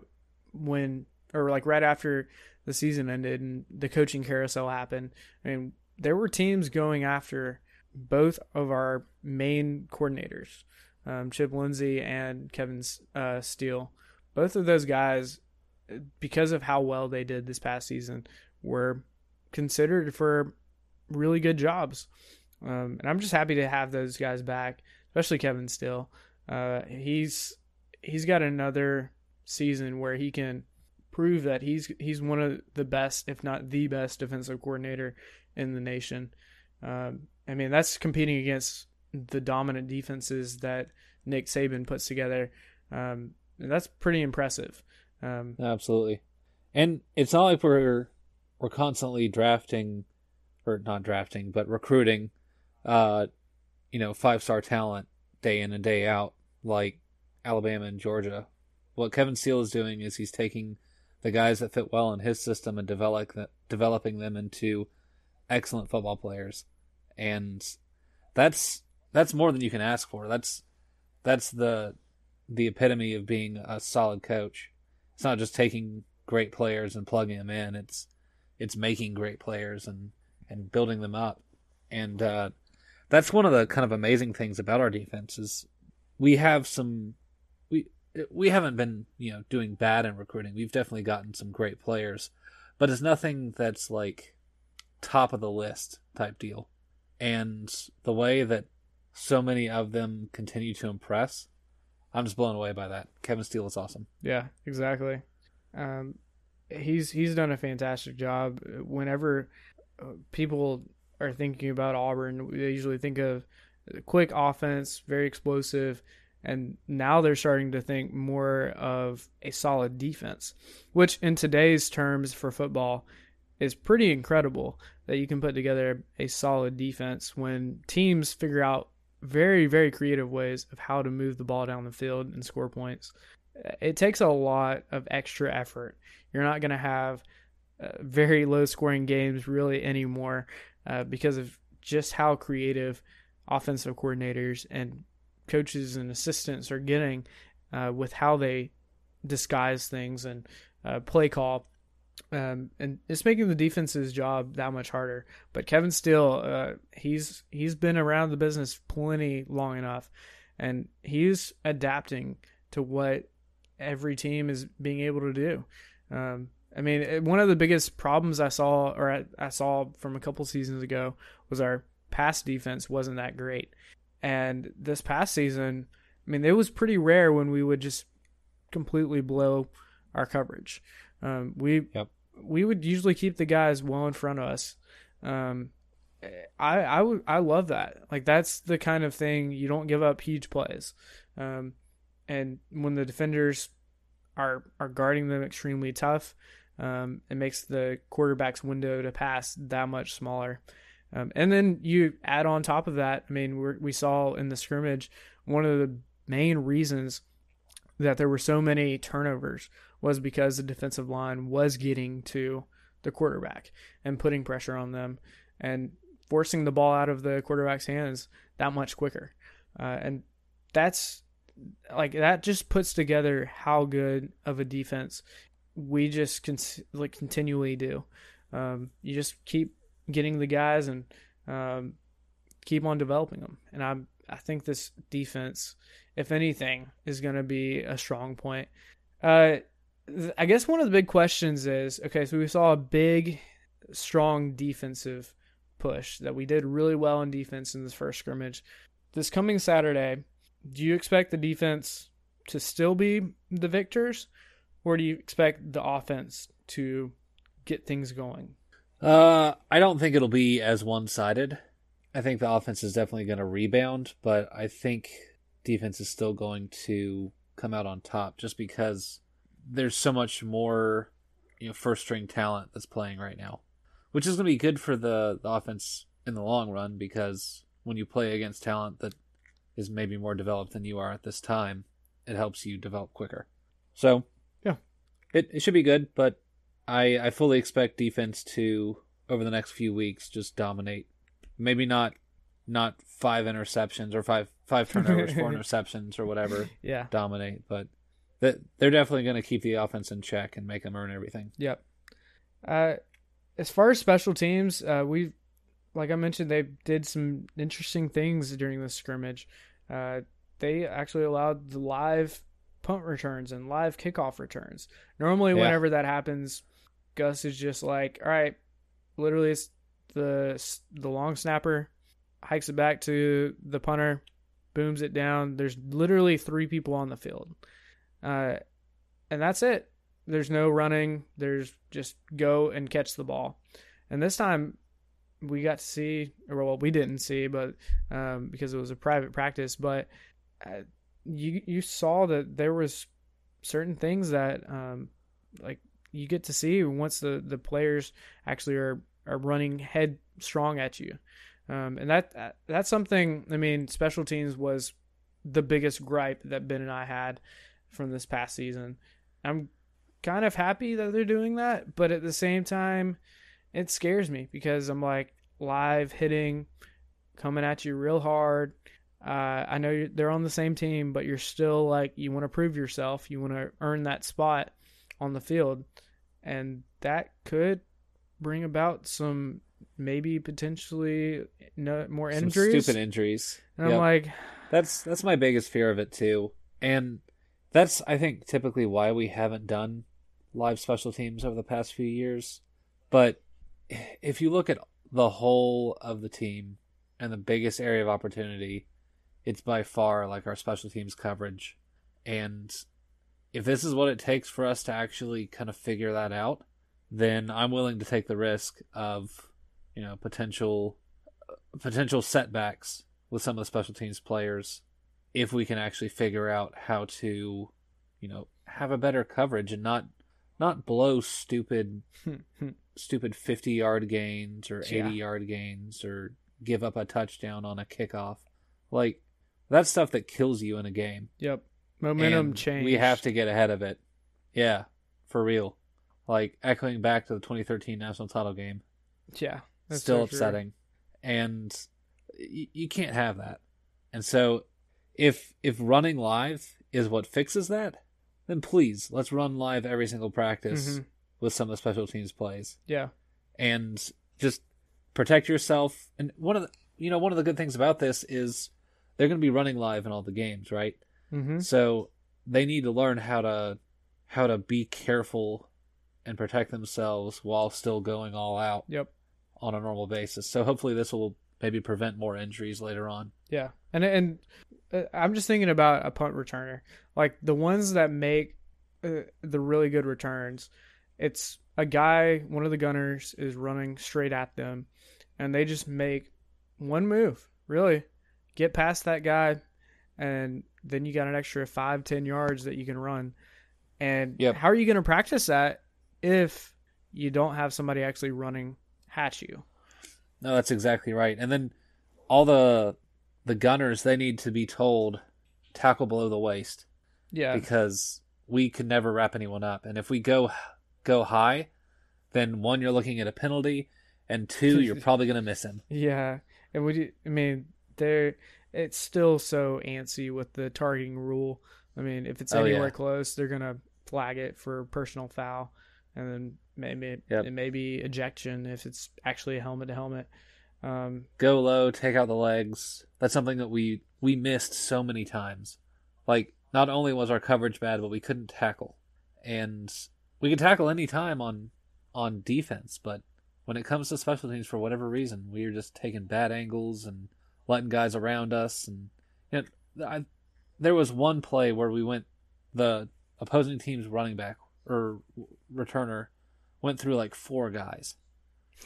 when or like right after the season ended and the coaching carousel happened, I mean, there were teams going after both of our main coordinators, um, Chip Lindsey and Kevin uh, Steele. Both of those guys, because of how well they did this past season, were considered for really good jobs. Um, and I'm just happy to have those guys back, especially Kevin Steele. Uh, he's he's got another season where he can prove that he's he's one of the best, if not the best, defensive coordinator in the nation. Um, I mean, that's competing against the dominant defenses that Nick Saban puts together. Um, that's pretty impressive. Um, Absolutely, and it's not like we're we're constantly drafting, or not drafting, but recruiting, uh, you know, five star talent day in and day out, like Alabama and Georgia. What Kevin Steele is doing is he's taking the guys that fit well in his system and develop developing them into excellent football players, and that's that's more than you can ask for. That's that's the the epitome of being a solid coach. It's not just taking great players and plugging them in. It's it's making great players and and building them up. And uh, that's one of the kind of amazing things about our defense is we have some we we haven't been you know doing bad in recruiting. We've definitely gotten some great players, but it's nothing that's like top of the list type deal. And the way that so many of them continue to impress, I'm just blown away by that. Kevin Steele is awesome. Yeah, exactly. Um, he's he's done a fantastic job. Whenever uh, people are thinking about Auburn, they usually think of quick offense, very explosive, and now they're starting to think more of a solid defense, which in today's terms for football is pretty incredible that you can put together a solid defense when teams figure out very very creative ways of how to move the ball down the field and score points. It takes a lot of extra effort. You're not going to have uh, very low scoring games really anymore uh, because of just how creative offensive coordinators and coaches and assistants are getting uh, with how they disguise things and uh, play call. Um, and it's making the defense's job that much harder. But Kevin Steele, uh, he's he's been around the business plenty long enough, and he's adapting to what every team is being able to do. Um, I mean, one of the biggest problems I saw, or I, I saw from a couple seasons ago, was our pass defense wasn't that great. And this past season, I mean, it was pretty rare when we would just completely blow our coverage. Um, we Yep. we would usually keep the guys well in front of us. Um, I I would I love that. Like that's the kind of thing you don't give up huge plays. Um, and when the defenders are are guarding them extremely tough, um, it makes the quarterback's window to pass that much smaller. Um, and then you add on top of that, I mean, we we saw in the scrimmage one of the main reasons that there were so many turnovers was because the defensive line was getting to the quarterback and putting pressure on them and forcing the ball out of the quarterback's hands that much quicker. Uh, and that's like that just puts together how good of a defense we just con- like continually do. Um, you just keep getting the guys and um, keep on developing them, and I'm I think this defense, if anything, is going to be a strong point. Uh, I guess one of the big questions is okay, so we saw a big, strong defensive push that we did really well in defense in this first scrimmage. This coming Saturday, do you expect the defense to still be the victors, or do you expect the offense to get things going? Uh, I don't think it'll be as one sided. I think the offense is definitely going to rebound, but I think defense is still going to come out on top just because there's so much more, you know, first string talent that's playing right now, which is going to be good for the, the offense in the long run because when you play against talent that is maybe more developed than you are at this time, it helps you develop quicker. So, Yeah. it, it should be good, but I I fully expect defense to over the next few weeks just dominate. Maybe not not five interceptions or five five turnovers, four *laughs* interceptions or whatever Yeah. dominate, but that they're definitely going to keep the offense in check and make them earn everything. Yep. Uh, as far as special teams, uh, we, like I mentioned, they did some interesting things during the scrimmage. Uh, they actually allowed the live punt returns and live kickoff returns. Normally, Yeah. whenever that happens, Gus is just like, "All right, literally, it's the the long snapper hikes it back to the punter, booms it down. There's literally three people on the field, uh, and that's it. There's no running. There's just go and catch the ball. And this time, we got to see, or well, we didn't see, but um, because it was a private practice, but uh, you you saw that there was certain things that um, like you get to see once the the players actually are are running headstrong at you. Um, and that that's something. I mean, special teams was the biggest gripe that Ben and I had from this past season. I'm kind of happy that they're doing that, but at the same time, it scares me because I'm like live hitting, coming at you real hard. Uh, I know you're, they're on the same team, but you're still like you want to prove yourself. You want to earn that spot on the field, and that could bring about some maybe potentially no, more Some injuries. stupid injuries. and I'm like, That's that's my biggest fear of it too, and that's I think typically why we haven't done live special teams over the past few years. But if you look at the whole of the team and the biggest area of opportunity, it's by far like our special teams coverage, and if this is what it takes for us to actually kind of figure that out, then I'm willing to take the risk of you know potential potential setbacks with some of the special teams players if we can actually figure out how to you know have a better coverage and not not blow stupid *laughs* stupid 50 yard gains or 80 Yeah. yard gains or give up a touchdown on a kickoff. Like that's stuff that kills you in a game. Yep, momentum and change. we have to get ahead of it. Yeah. For real. Like echoing back to the 2013 national title game. Yeah, still so true. upsetting. And y- you can't have that. And so if if running live is what fixes that then please let's run live every single practice Mhm. with some of the special teams plays Yeah, and just protect yourself and one of the you know one of the good things about this is they're going to be running live in all the games right mm-hmm. so they need to learn how to how to be careful and protect themselves while still going all out yep. on a normal basis. So hopefully this will maybe prevent more injuries later on. Yeah, and and uh, I'm just thinking about a punt returner, like the ones that make uh, the really good returns. It's a guy, one of the gunners is running straight at them, and they just make one move, really, get past that guy, and then you got an extra five, ten yards that you can run. And Yep. how are you going to practice that if you don't have somebody actually running at you? No, that's exactly right. And then all the the gunners they need to be told tackle below the waist Yeah, because we can never wrap anyone up. And if we go go high, then one you're looking at a penalty, and two you're *laughs* probably going to miss him. Yeah, and we, I mean, there, it's still so antsy with the targeting rule. I mean, if it's Oh, anywhere yeah. close, they're gonna flag it for personal foul, and then maybe Yep. it may be ejection if it's actually a helmet to helmet. Um, Go low, take out the legs. That's something that we we missed so many times. Like not only was our coverage bad, but we couldn't tackle. And we could tackle any time on on defense, but when it comes to special teams for whatever reason, we are just taking bad angles and letting guys around us and you know, I, there was one play where we went the opposing team's running back or returner went through like four guys.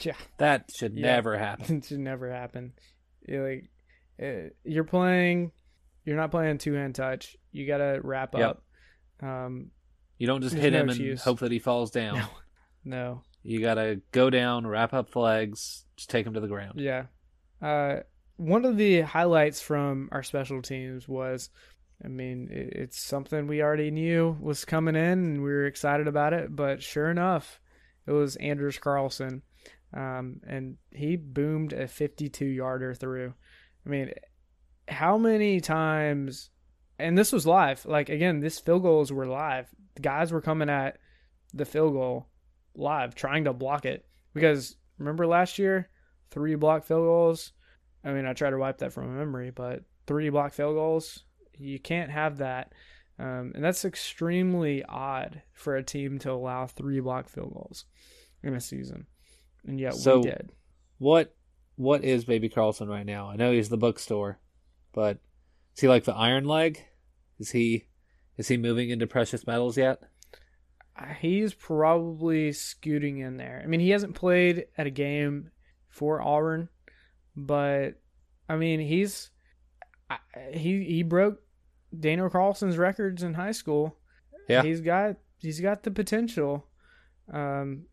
yeah, That should Yeah. never *laughs* happen. it should never happen. You're like, uh, you're playing, you're not playing two hand touch. You got to wrap Yep. up. Um, You don't just hit no him and excuse. hope that he falls down. No. no, You gotta go down, wrap up the legs, just take him to the ground. Yeah. Uh, one of the highlights from our special teams was, I mean, it's something we already knew was coming in and we were excited about it, but sure enough, it was Anders Carlson. Um, and he boomed a 52 yarder through. I mean, how many times, and this was live, like, again, this field goals were live. The guys were coming at the field goal live, trying to block it. Because remember last year, three block field goals. I mean, I try to wipe that from my memory, but three block field goals, you can't have that. Um, and that's extremely odd for a team to allow three block field goals in a season. And yet So- we did. What what is Baby Carlson right now? I know he's the bookstore, but is he like the Iron Leg? Is he is he moving into Precious Metals yet? He's probably scooting in there. I mean, he hasn't played at a game for Auburn, but I mean, he's I- he he broke Daniel Carlson's records in high school. Yeah. he's got he's got the potential. Um,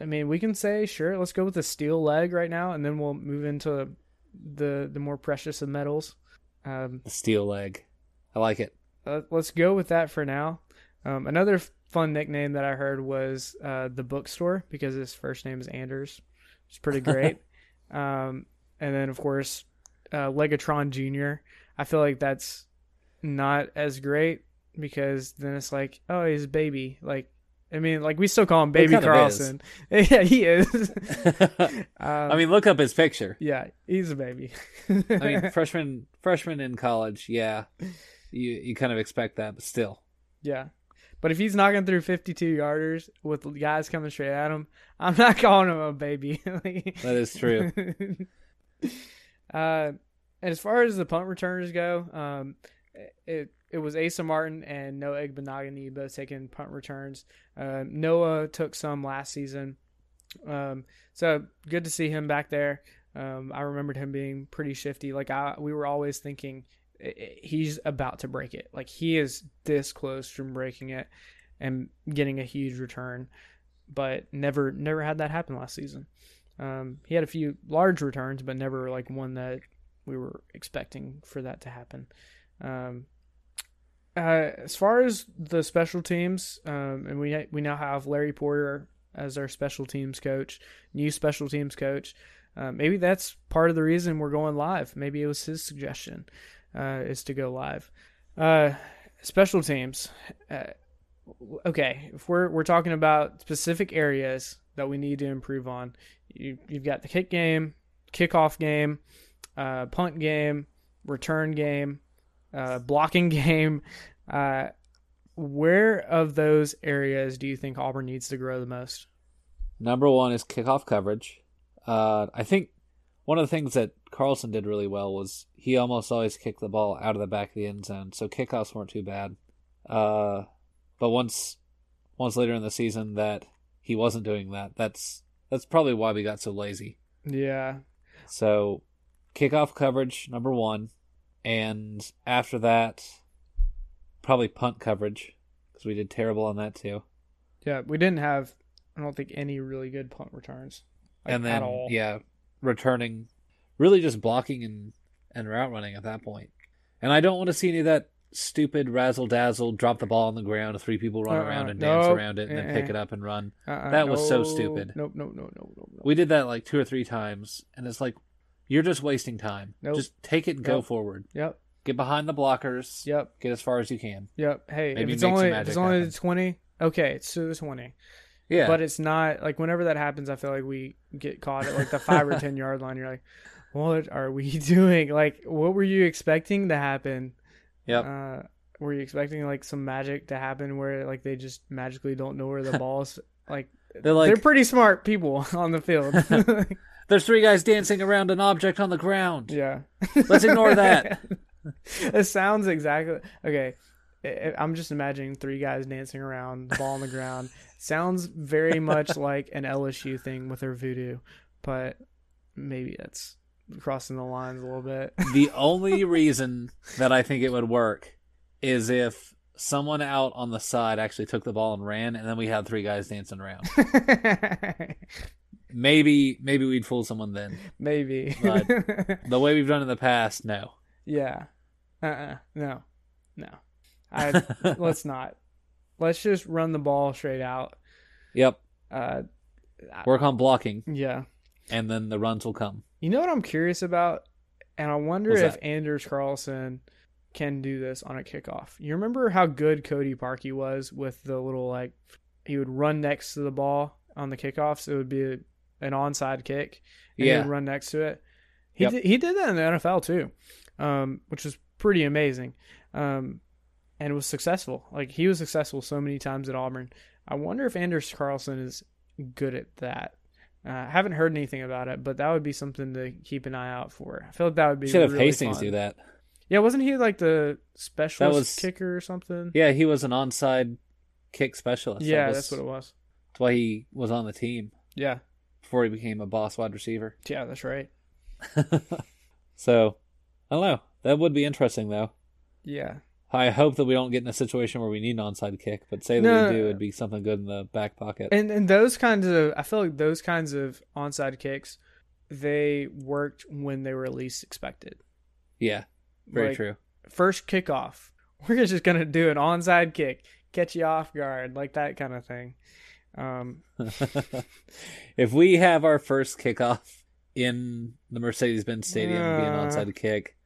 I mean, we can say sure. Let's go with the steel leg right now, and then we'll move into the the more precious of metals. Um, The Steel Leg. I like it. uh, let's go with that for now. Um, another f- fun nickname that I heard was uh, the bookstore because his first name is Anders. It's pretty great. *laughs* um, and then of course, uh, Legatron Jr. I feel like that's not as great because then it's like, oh, he's a baby. Like, I mean, like we still call him Baby Carlson. *laughs* yeah, he is. *laughs* I um, mean, look up his picture. yeah, he's a baby. I mean, *laughs* freshman freshman in college, yeah, you you kind of expect that, but still, Yeah. But if he's knocking through 52 yarders with guys coming straight at him, I'm not calling him a baby. that is true. uh, and as far as the punt returners go, um, it it was Asa Martin and Noah Igbinoghene both taking punt returns. Uh, Noah took some last season, um, so good to see him back there. Um, I remembered him being pretty shifty. Like I, we were always thinking i- i- he's about to break it. Like he is this close from breaking it and getting a huge return, but never never had that happen last season. Um, he had a few large returns, but never like one that we were expecting for that to happen. Um, uh, as far as the special teams, um, and we we now have Larry Porter as our special teams coach, new special teams coach. Uh, maybe that's part of the reason we're going live. Maybe it was his suggestion uh, is to go live. Uh, special teams. Uh, okay, if we're we're talking about specific areas that we need to improve on, you you've got the kick game, kickoff game, uh, punt game, return game, uh, blocking *laughs* game. Uh, where of those areas do you think Auburn needs to grow the most? Number one is kickoff coverage. Uh, I think one of the things that Carlson did really well was he almost always kicked the ball out of the back of the end zone, so kickoffs weren't too bad. Uh, but once once later in the season that he wasn't doing that, that's that's probably why we got so lazy. Yeah, So kickoff coverage number one, and after that, probably punt coverage because we did terrible on that too. yeah, we didn't have. I don't think any really good punt returns, like, and at then all. yeah, returning, really just blocking and and route running at that point. And I don't want to see any of that stupid razzle dazzle, drop the ball on the ground, three people run Uh-uh, around and dance around it, and then uh-uh. pick it up and run. Uh-uh, That was so stupid. Nope, nope, no, no, no, no. We did that like two or three times, and it's like you're just wasting time. Nope. Just take it and go forward. Yep, Get behind the blockers. yep, Get as far as you can. Yep. Hey, Maybe if it's make some only if magic it's only happen. the twenty, okay, it's to the twenty. Yeah. But it's not like whenever that happens, I feel like we get caught at like the five or *laughs* ten yard line. You're like, what are we *laughs* doing? Like, what were you expecting to happen? Yep. Uh, were you expecting like some magic to happen where like they just magically don't know where the *laughs* ball's like? They're like, they're pretty smart people on the field. There's three guys dancing around an object on the ground. yeah. Let's ignore that. *laughs* it sounds exactly okay. I'm just imagining three guys dancing around, the ball on the ground. Sounds very *laughs* much like an LSU thing with their voodoo, but maybe that's crossing the lines a little bit. the *laughs* only reason that I think it would work is if someone out on the side actually took the ball and ran, and then we had three guys dancing around. Maybe, maybe we'd fool someone then. maybe. But- *laughs* The way we've done in the past, no. yeah. Uh-uh. No. No. I *laughs* let's not. Let's just run the ball straight out. Yep. Uh Work on blocking, yeah. and then the runs will come. You know what I'm curious about? And I wonder What's if that? Anders Carlson can do this on a kickoff. You remember how good Cody Parkey was with the little like he would run next to the ball on the kickoffs. It would be a, an onside kick. And Yeah. run next to it. He Yep. did, he did that in the NFL too, um, which was pretty amazing. Um, and was successful. Like he was successful so many times at Auburn. I wonder if Anders Carlson is good at that. Uh, I haven't heard anything about it, but that would be something to keep an eye out for. I feel like that would be Should have really Hastings fun. do that. Yeah, wasn't he like the specialist was- kicker or something? Yeah, he was an onside kick specialist. That yeah, was- that's what it was. That's why he was on the team Yeah, before he became a boss wide receiver. *laughs* yeah, that's right. So, I don't know. That would be interesting, though. Yeah, I hope that we don't get in a situation where we need an onside kick, but say that No. we do, it'd be something good in the back pocket. and and those kinds of I feel like those kinds of onside kicks, they worked when they were least expected. yeah, very Like, true. First kickoff, *laughs* we're just gonna do an onside kick, catch you off guard, like that kind of thing. Um, *laughs* if we have our first kickoff in the Mercedes Benz Stadium be an Uh. onside kick,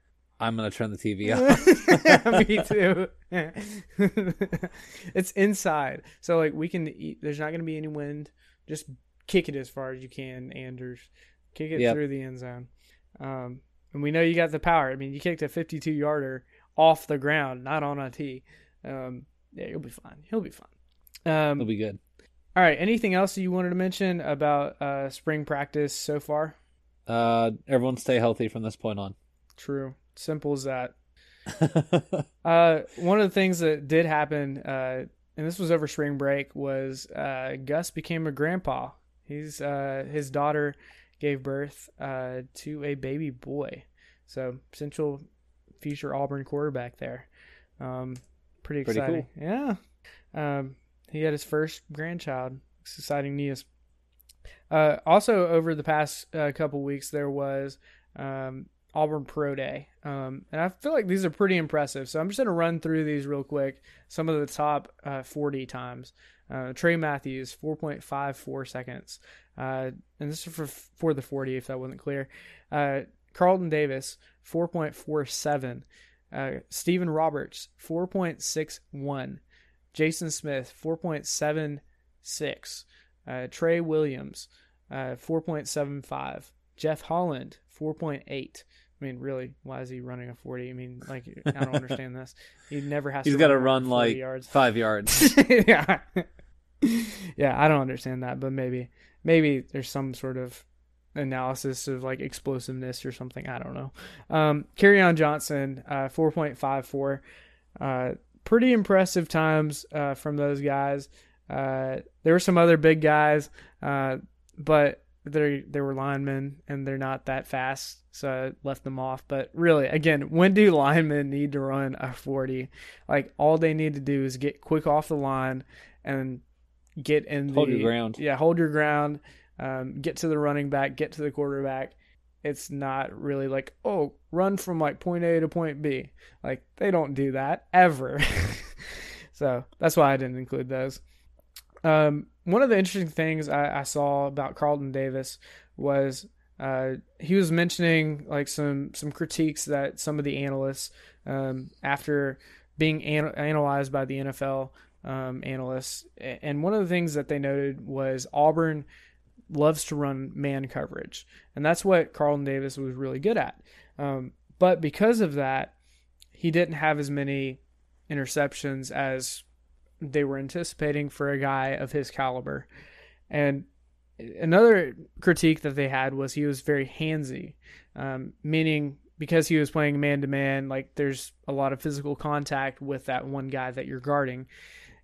I'm going to turn the TV *laughs* off. Me *laughs* too. it's inside, so like we can eat. There's not going to be any wind. Just kick it as far as you can, Anders. Kick it Yep. through the end zone. Um, and we know you got the power. I mean, you kicked a 52 yarder off the ground, not on a tee. Um, yeah, you'll be fine. He'll be fine. Um, It'll be good. All right. Anything else you wanted to mention about uh, spring practice so far? Uh, everyone stay healthy from this point on. True. Simple as that. *laughs* Uh, one of the things that did happen, uh, and this was over spring break, was uh, Gus became a grandpa. He's uh, his daughter gave birth uh, to a baby boy, so potential future Auburn quarterback there. Um, pretty Pretty exciting. Yeah. Um, he had his first grandchild. It's exciting news. Uh, also, over the past uh, couple weeks, there was um, Auburn Pro Day. Um, and I feel like these are pretty impressive. So I'm just going to run through these real quick. Some of the top uh, 40 times. Uh, Tray Matthews, 4.54 seconds. Uh, and this is for, for the 40, if that wasn't clear. Uh, Carlton Davis, 4.47. Uh, Stephen Roberts, 4.61. Jason Smith, 4.76. Uh, Trey Williams, uh, 4.75. Jeff Holland, 4.8. I mean, really, why is he running a 40? I mean, like, I don't *laughs* understand this. He never has He's to got to run run more than 40 like yards. five yards. *laughs* yeah. yeah, I don't understand that, but maybe maybe there's some sort of analysis of like explosiveness or something. I don't know. Um Kerryon Johnson, uh 4.54. Uh pretty impressive times uh from those guys. Uh there were some other big guys, uh but they they were linemen and they're not that fast, so I left them off. But really, again, when do linemen need to run a 40? Like all they need to do is get quick off the line and get in the Hold your ground. Yeah, hold your ground. Um, get to the running back, get to the quarterback. It's not really like oh, run from like point A to point B. Like they don't do that ever. *laughs* so that's why I didn't include those. Um, one of the interesting things I, I saw about Carlton Davis was uh, he was mentioning like some some critiques that some of the analysts um, after being an- analyzed by the NFL um, analysts, and one of the things that they noted was Auburn loves to run man coverage, and that's what Carlton Davis was really good at. Um, but because of that, he didn't have as many interceptions as they were anticipating for a guy of his caliber. And another critique that they had was he was very handsy, um, meaning because he was playing man to man, like there's a lot of physical contact with that one guy that you're guarding.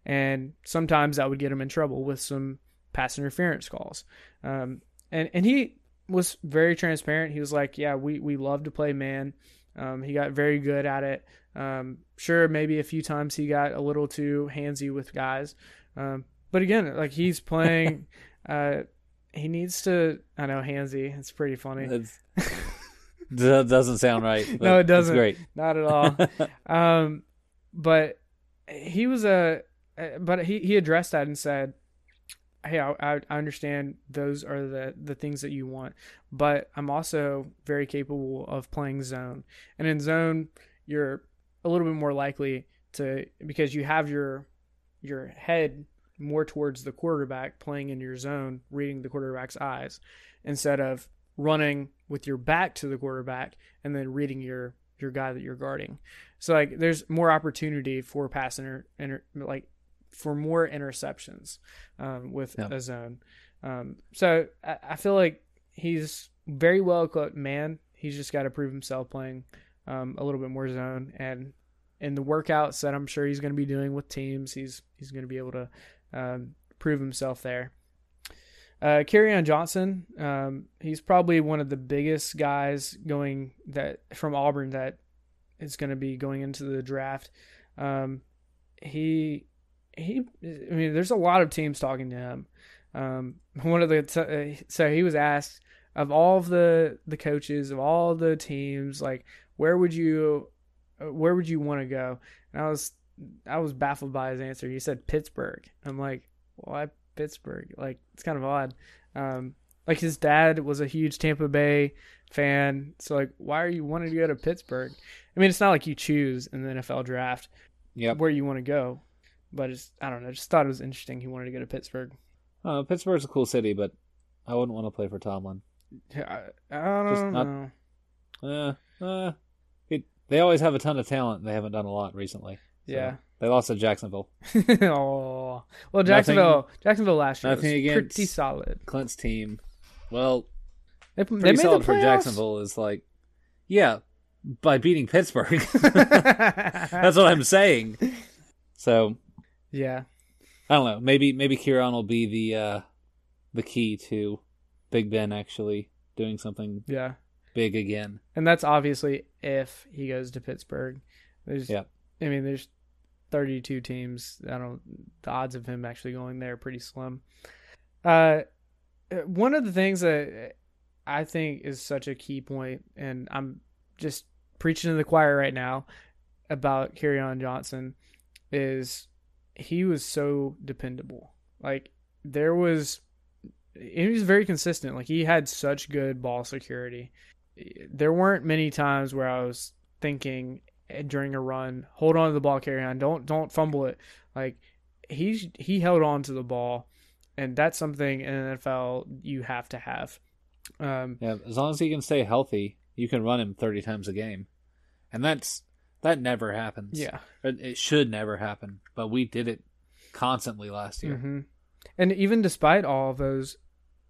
And sometimes that would get him in trouble with some pass interference calls. Um, and, and he was very transparent. He was like, Yeah, we, we love to play man. Um, he got very good at it. Um, sure, maybe a few times he got a little too handsy with guys. Um, but again, like he's playing, *laughs* uh, he needs to. I know handsy. It's pretty funny. It's, *laughs* that doesn't sound right. No, it doesn't. great. Not at all. *laughs* um, but he was a. But he he addressed that and said, "Hey, I, I understand those are the the things that you want, but I'm also very capable of playing zone, and in zone you're a little bit more likely to because you have your your head more towards the quarterback playing in your zone reading the quarterback's eyes instead of running with your back to the quarterback and then reading your your guy that you're guarding. So like there's more opportunity for pass inter, inter like for more interceptions um, with Yeah. a zone um, so I, I feel like he's very well equipped man he's just got to prove himself playing um, a little bit more zone and in the workouts that I'm sure he's going to be doing with teams, he's he's going to be able to um, prove himself there. Uh, Kerryon Johnson, um, he's probably one of the biggest guys going that from Auburn that is going to be going into the draft. Um, he he, I mean, there's a lot of teams talking to him. Um, *laughs* one of the t- uh, so he was asked of all of the the coaches of all the teams, like where would you uh, where would you want to go? And I was I was baffled by his answer. He said Pittsburgh. I'm like, why Pittsburgh? Like it's kind of odd. Um, like his dad was a huge Tampa Bay fan, so like, why are you wanting to go to Pittsburgh? I mean, it's not like you choose in the NFL draft Yep. where you want to go, but it's I don't know. Just thought it was interesting. He wanted to go to Pittsburgh. Uh, Pittsburgh's a cool city, but I wouldn't want to play for Tomlin. I, I don't Just not- know. Uh, uh, it, they always have a ton of talent. They haven't done a lot recently. So Yeah. They lost to Jacksonville. *laughs* oh well, Jacksonville. Jacksonville last year was nothing pretty solid. Clint's team. Well, They, they pretty made the solid for. Jacksonville is like, yeah, by beating Pittsburgh. *laughs* *laughs* That's what I'm saying. So yeah, I don't know. Maybe maybe Kerryon will be the uh, the key to Big Ben actually doing something yeah, big again. and that's obviously if he goes to Pittsburgh. There's, Yeah. I mean, there's 32 teams. I don't. The odds of him actually going there are pretty slim. Uh, one of the things that I think is such a key point, and I'm just preaching to the choir right now about Kerryon Johnson, is he was so dependable. Like there was, he was very consistent. Like he had such good ball security. There weren't many times where I was thinking eh, during a run, hold on to the ball, carry on, don't don't fumble it. Like he he held on to the ball, and that's something in the NFL you have to have. Um, Yeah, as long as he can stay healthy, you can run him 30 times a game, and that's that never happens. yeah. It, it should never happen, but we did it constantly last year. hmm And even despite all of those,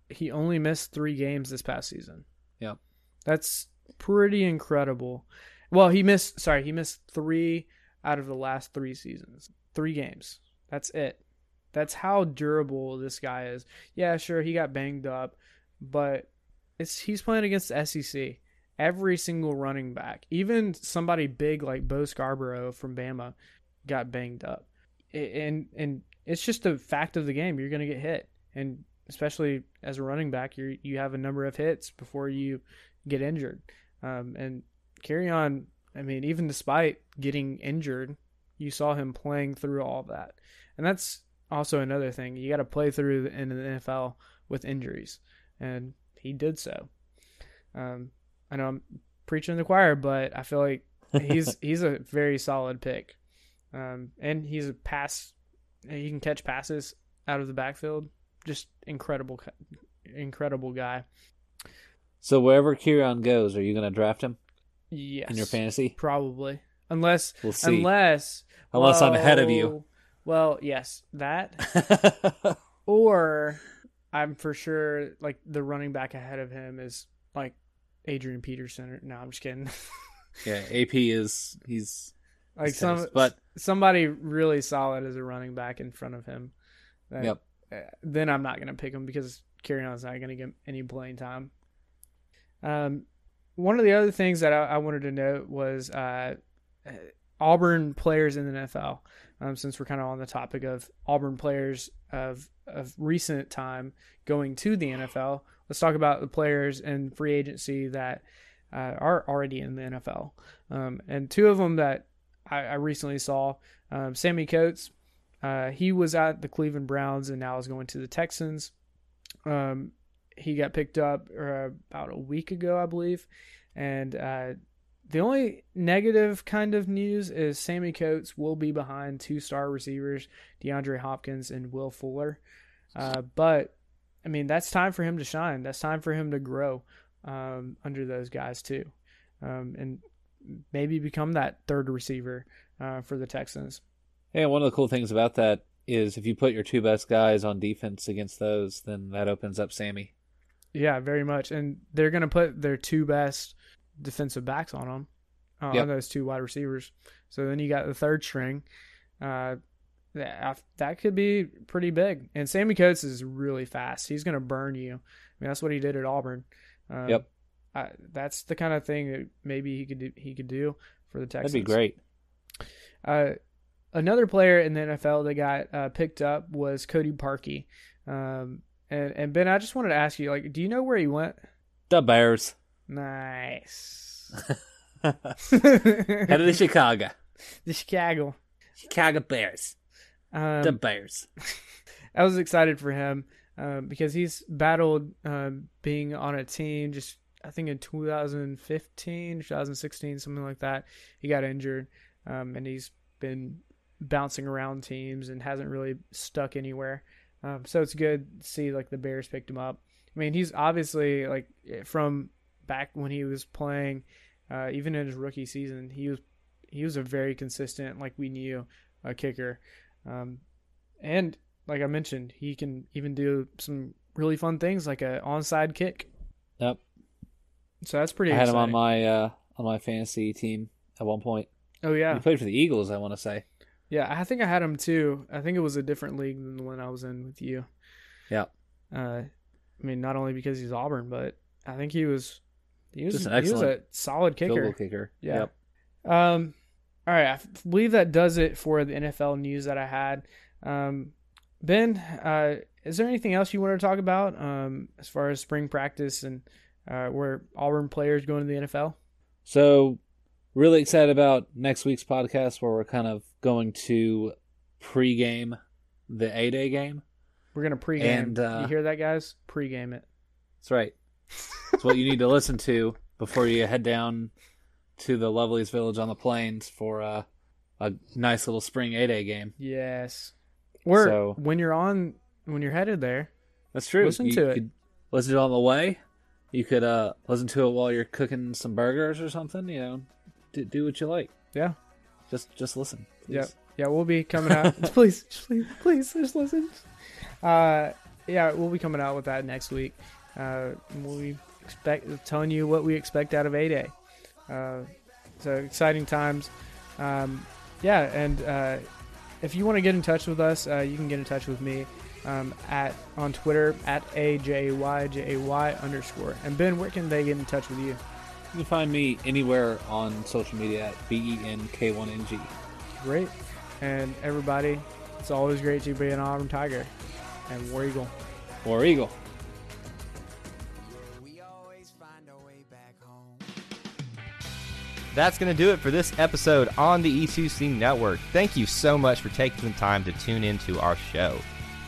he only missed three games this past season. Yep. That's pretty incredible. Well, he missed, sorry, he missed three out of the last three seasons. Three games. That's it. That's how durable this guy is. Yeah, sure, he got banged up, but it's he's playing against the SEC. Every single running back, even somebody big like Bo Scarborough from Bama, got banged up. And and it's just a fact of the game. You're going to get hit, and especially as a running back, you you have a number of hits before you get injured. Um, and carry on. I mean, even despite getting injured, you saw him playing through all of that, and that's also another thing. You got to play through in the NFL with injuries, and he did so. Um, I know I'm preaching to the choir, but I feel like *laughs* he's he's a very solid pick, um, and he's a pass he can catch passes out of the backfield. Just incredible, incredible guy. So wherever Kerryon goes, are you going to draft him Yes, in your fantasy? probably unless We'll see. unless Unless I'm ahead of you. well- Well, yes, that *laughs* or I'm for sure like the running back ahead of him is like Adrian Peterson. No, I'm just kidding. *laughs* yeah, AP is he's like some, but somebody really solid as a running back in front of him. Then- Yep. uh, Then I'm not going to pick him because Kerryon's not going to get any playing time. Um, one of the other things that I, I wanted to note was uh, uh, Auburn players in the NFL. Um, since we're kind of on the topic of Auburn players of of recent time going to the NFL, let's talk about the players and free agency that uh, are already in the NFL. Um, and two of them that I, I recently saw, um, Sammie Coates. Uh, he was at the Cleveland Browns and now is going to the Texans. Um, he got picked up uh, about a week ago, I believe. And uh, the only negative kind of news is Sammie Coates will be behind two star receivers, DeAndre Hopkins and Will Fuller. Uh, but, I mean, that's time for him to shine. That's time for him to grow um, under those guys, too. Um, and maybe become that third receiver uh, for the Texans. yeah. One of the cool things about that is if you put your two best guys on defense against those, then that opens up Sammie. Yeah, very much. And they're going to put their two best defensive backs on them, uh, Yep. on those two wide receivers. So then you got the third string. Uh, that, that could be pretty big. And Sammie Coates is really fast. He's going to burn you. I mean, that's what he did at Auburn. Um, Yep. I, that's the kind of thing that maybe he could do, he could do for the Texans. That'd be great. Uh, another player in the NFL that got uh, picked up was Cody Parkey. Um, and, and Ben, I just wanted to ask you, like, do you know where he went? The Bears Nice. *laughs* headed to the Chicago. the Chicago. Chicago Bears. Um, the Bears. *laughs* I was excited for him um, because he's battled um, being on a team just I think in 2015, 2016, something like that. He got injured um, and he's been bouncing around teams and hasn't really stuck anywhere. Um, so it's good to see like the Bears picked him up. I mean, he's obviously like from back when he was playing, uh, even in his rookie season, he was he was a very consistent, like we knew, a kicker. Um, and like I mentioned, he can even do some really fun things like a onside kick. Yep. So that's pretty. I had him on my uh, on my fantasy team at one point. Oh yeah, He played for the Eagles, I want to say. yeah. I think I had him too. I think it was a different league than the one I was in with you. Yeah. Uh, I mean, not only because he's Auburn, but I think he was he was he was a solid kicker. kicker. Yeah. Yep. Um, all right, I believe that does it for the NFL news that I had. Um, ben, uh, is there anything else you want to talk about um, as far as spring practice and uh, where Auburn players going to the NFL? So, really excited about next week's podcast where we're kind of going to pregame the A Day game. We're gonna pregame. And, uh, you hear that, guys? Pregame it. That's right. It's what you need to listen to before you head down to the loveliest village on the plains for uh, a nice little spring A Day game. Yes. Or So- when you're on, when you're headed there. That's true. Listen you to it. Listen to it on the way. You could uh, listen to it while you're cooking some burgers or something. You know, do, do what you like. Yeah. Just just listen. Please. Yeah, yeah, we'll be coming out. *laughs* please, please, please, just listen. Uh, yeah, we'll be coming out with that next week. Uh, we'll be expect telling you what we expect out of A Day. Uh, so exciting times. Um, yeah, and uh, if you want to get in touch with us, uh, you can get in touch with me um, at on Twitter at a j y j a y underscore. And Ben, where can they get in touch with you? You can find me anywhere on social media at B E N K 1 N G. Great, and everybody, it's always great to be an Auburn Tiger and War Eagle. War Eagle. We always find our way back home. That's going to do it for this episode on the E2C Network. Thank you so much for taking the time to tune into our show.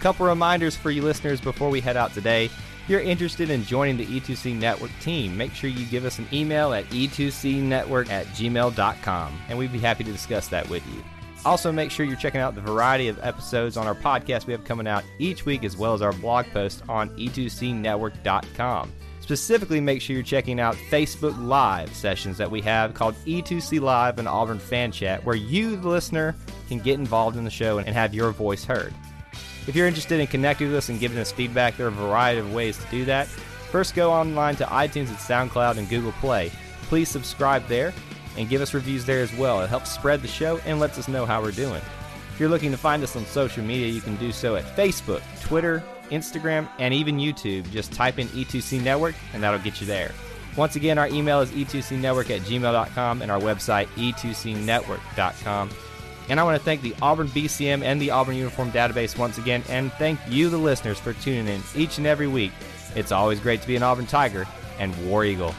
Couple reminders for you listeners before we head out today. If you're interested in joining the E2C Network team, make sure you give us an email at e2cnetwork at gmail.com, and we'd be happy to discuss that with you. Also, make sure you're checking out the variety of episodes on our podcast we have coming out each week, as well as our blog post on e2cnetwork.com. Specifically, make sure you're checking out Facebook Live sessions that we have called E2C Live and Auburn Fan Chat, where you, the listener, can get involved in the show and have your voice heard. If you're interested in connecting with us and giving us feedback, there are a variety of ways to do that. First, go online to iTunes and SoundCloud and Google Play. Please subscribe there and give us reviews there as well. It helps spread the show and lets us know how we're doing. If you're looking to find us on social media, you can do so at Facebook, Twitter, Instagram, and even YouTube. Just type in E2C Network and that'll get you there. Once again, our email is e2cnetwork at gmail.com and our website e2cnetwork.com. And I want to thank the Auburn BCM and the Auburn Uniform Database once again, and thank you, the listeners, for tuning in each and every week. It's always great to be an Auburn Tiger and War Eagle.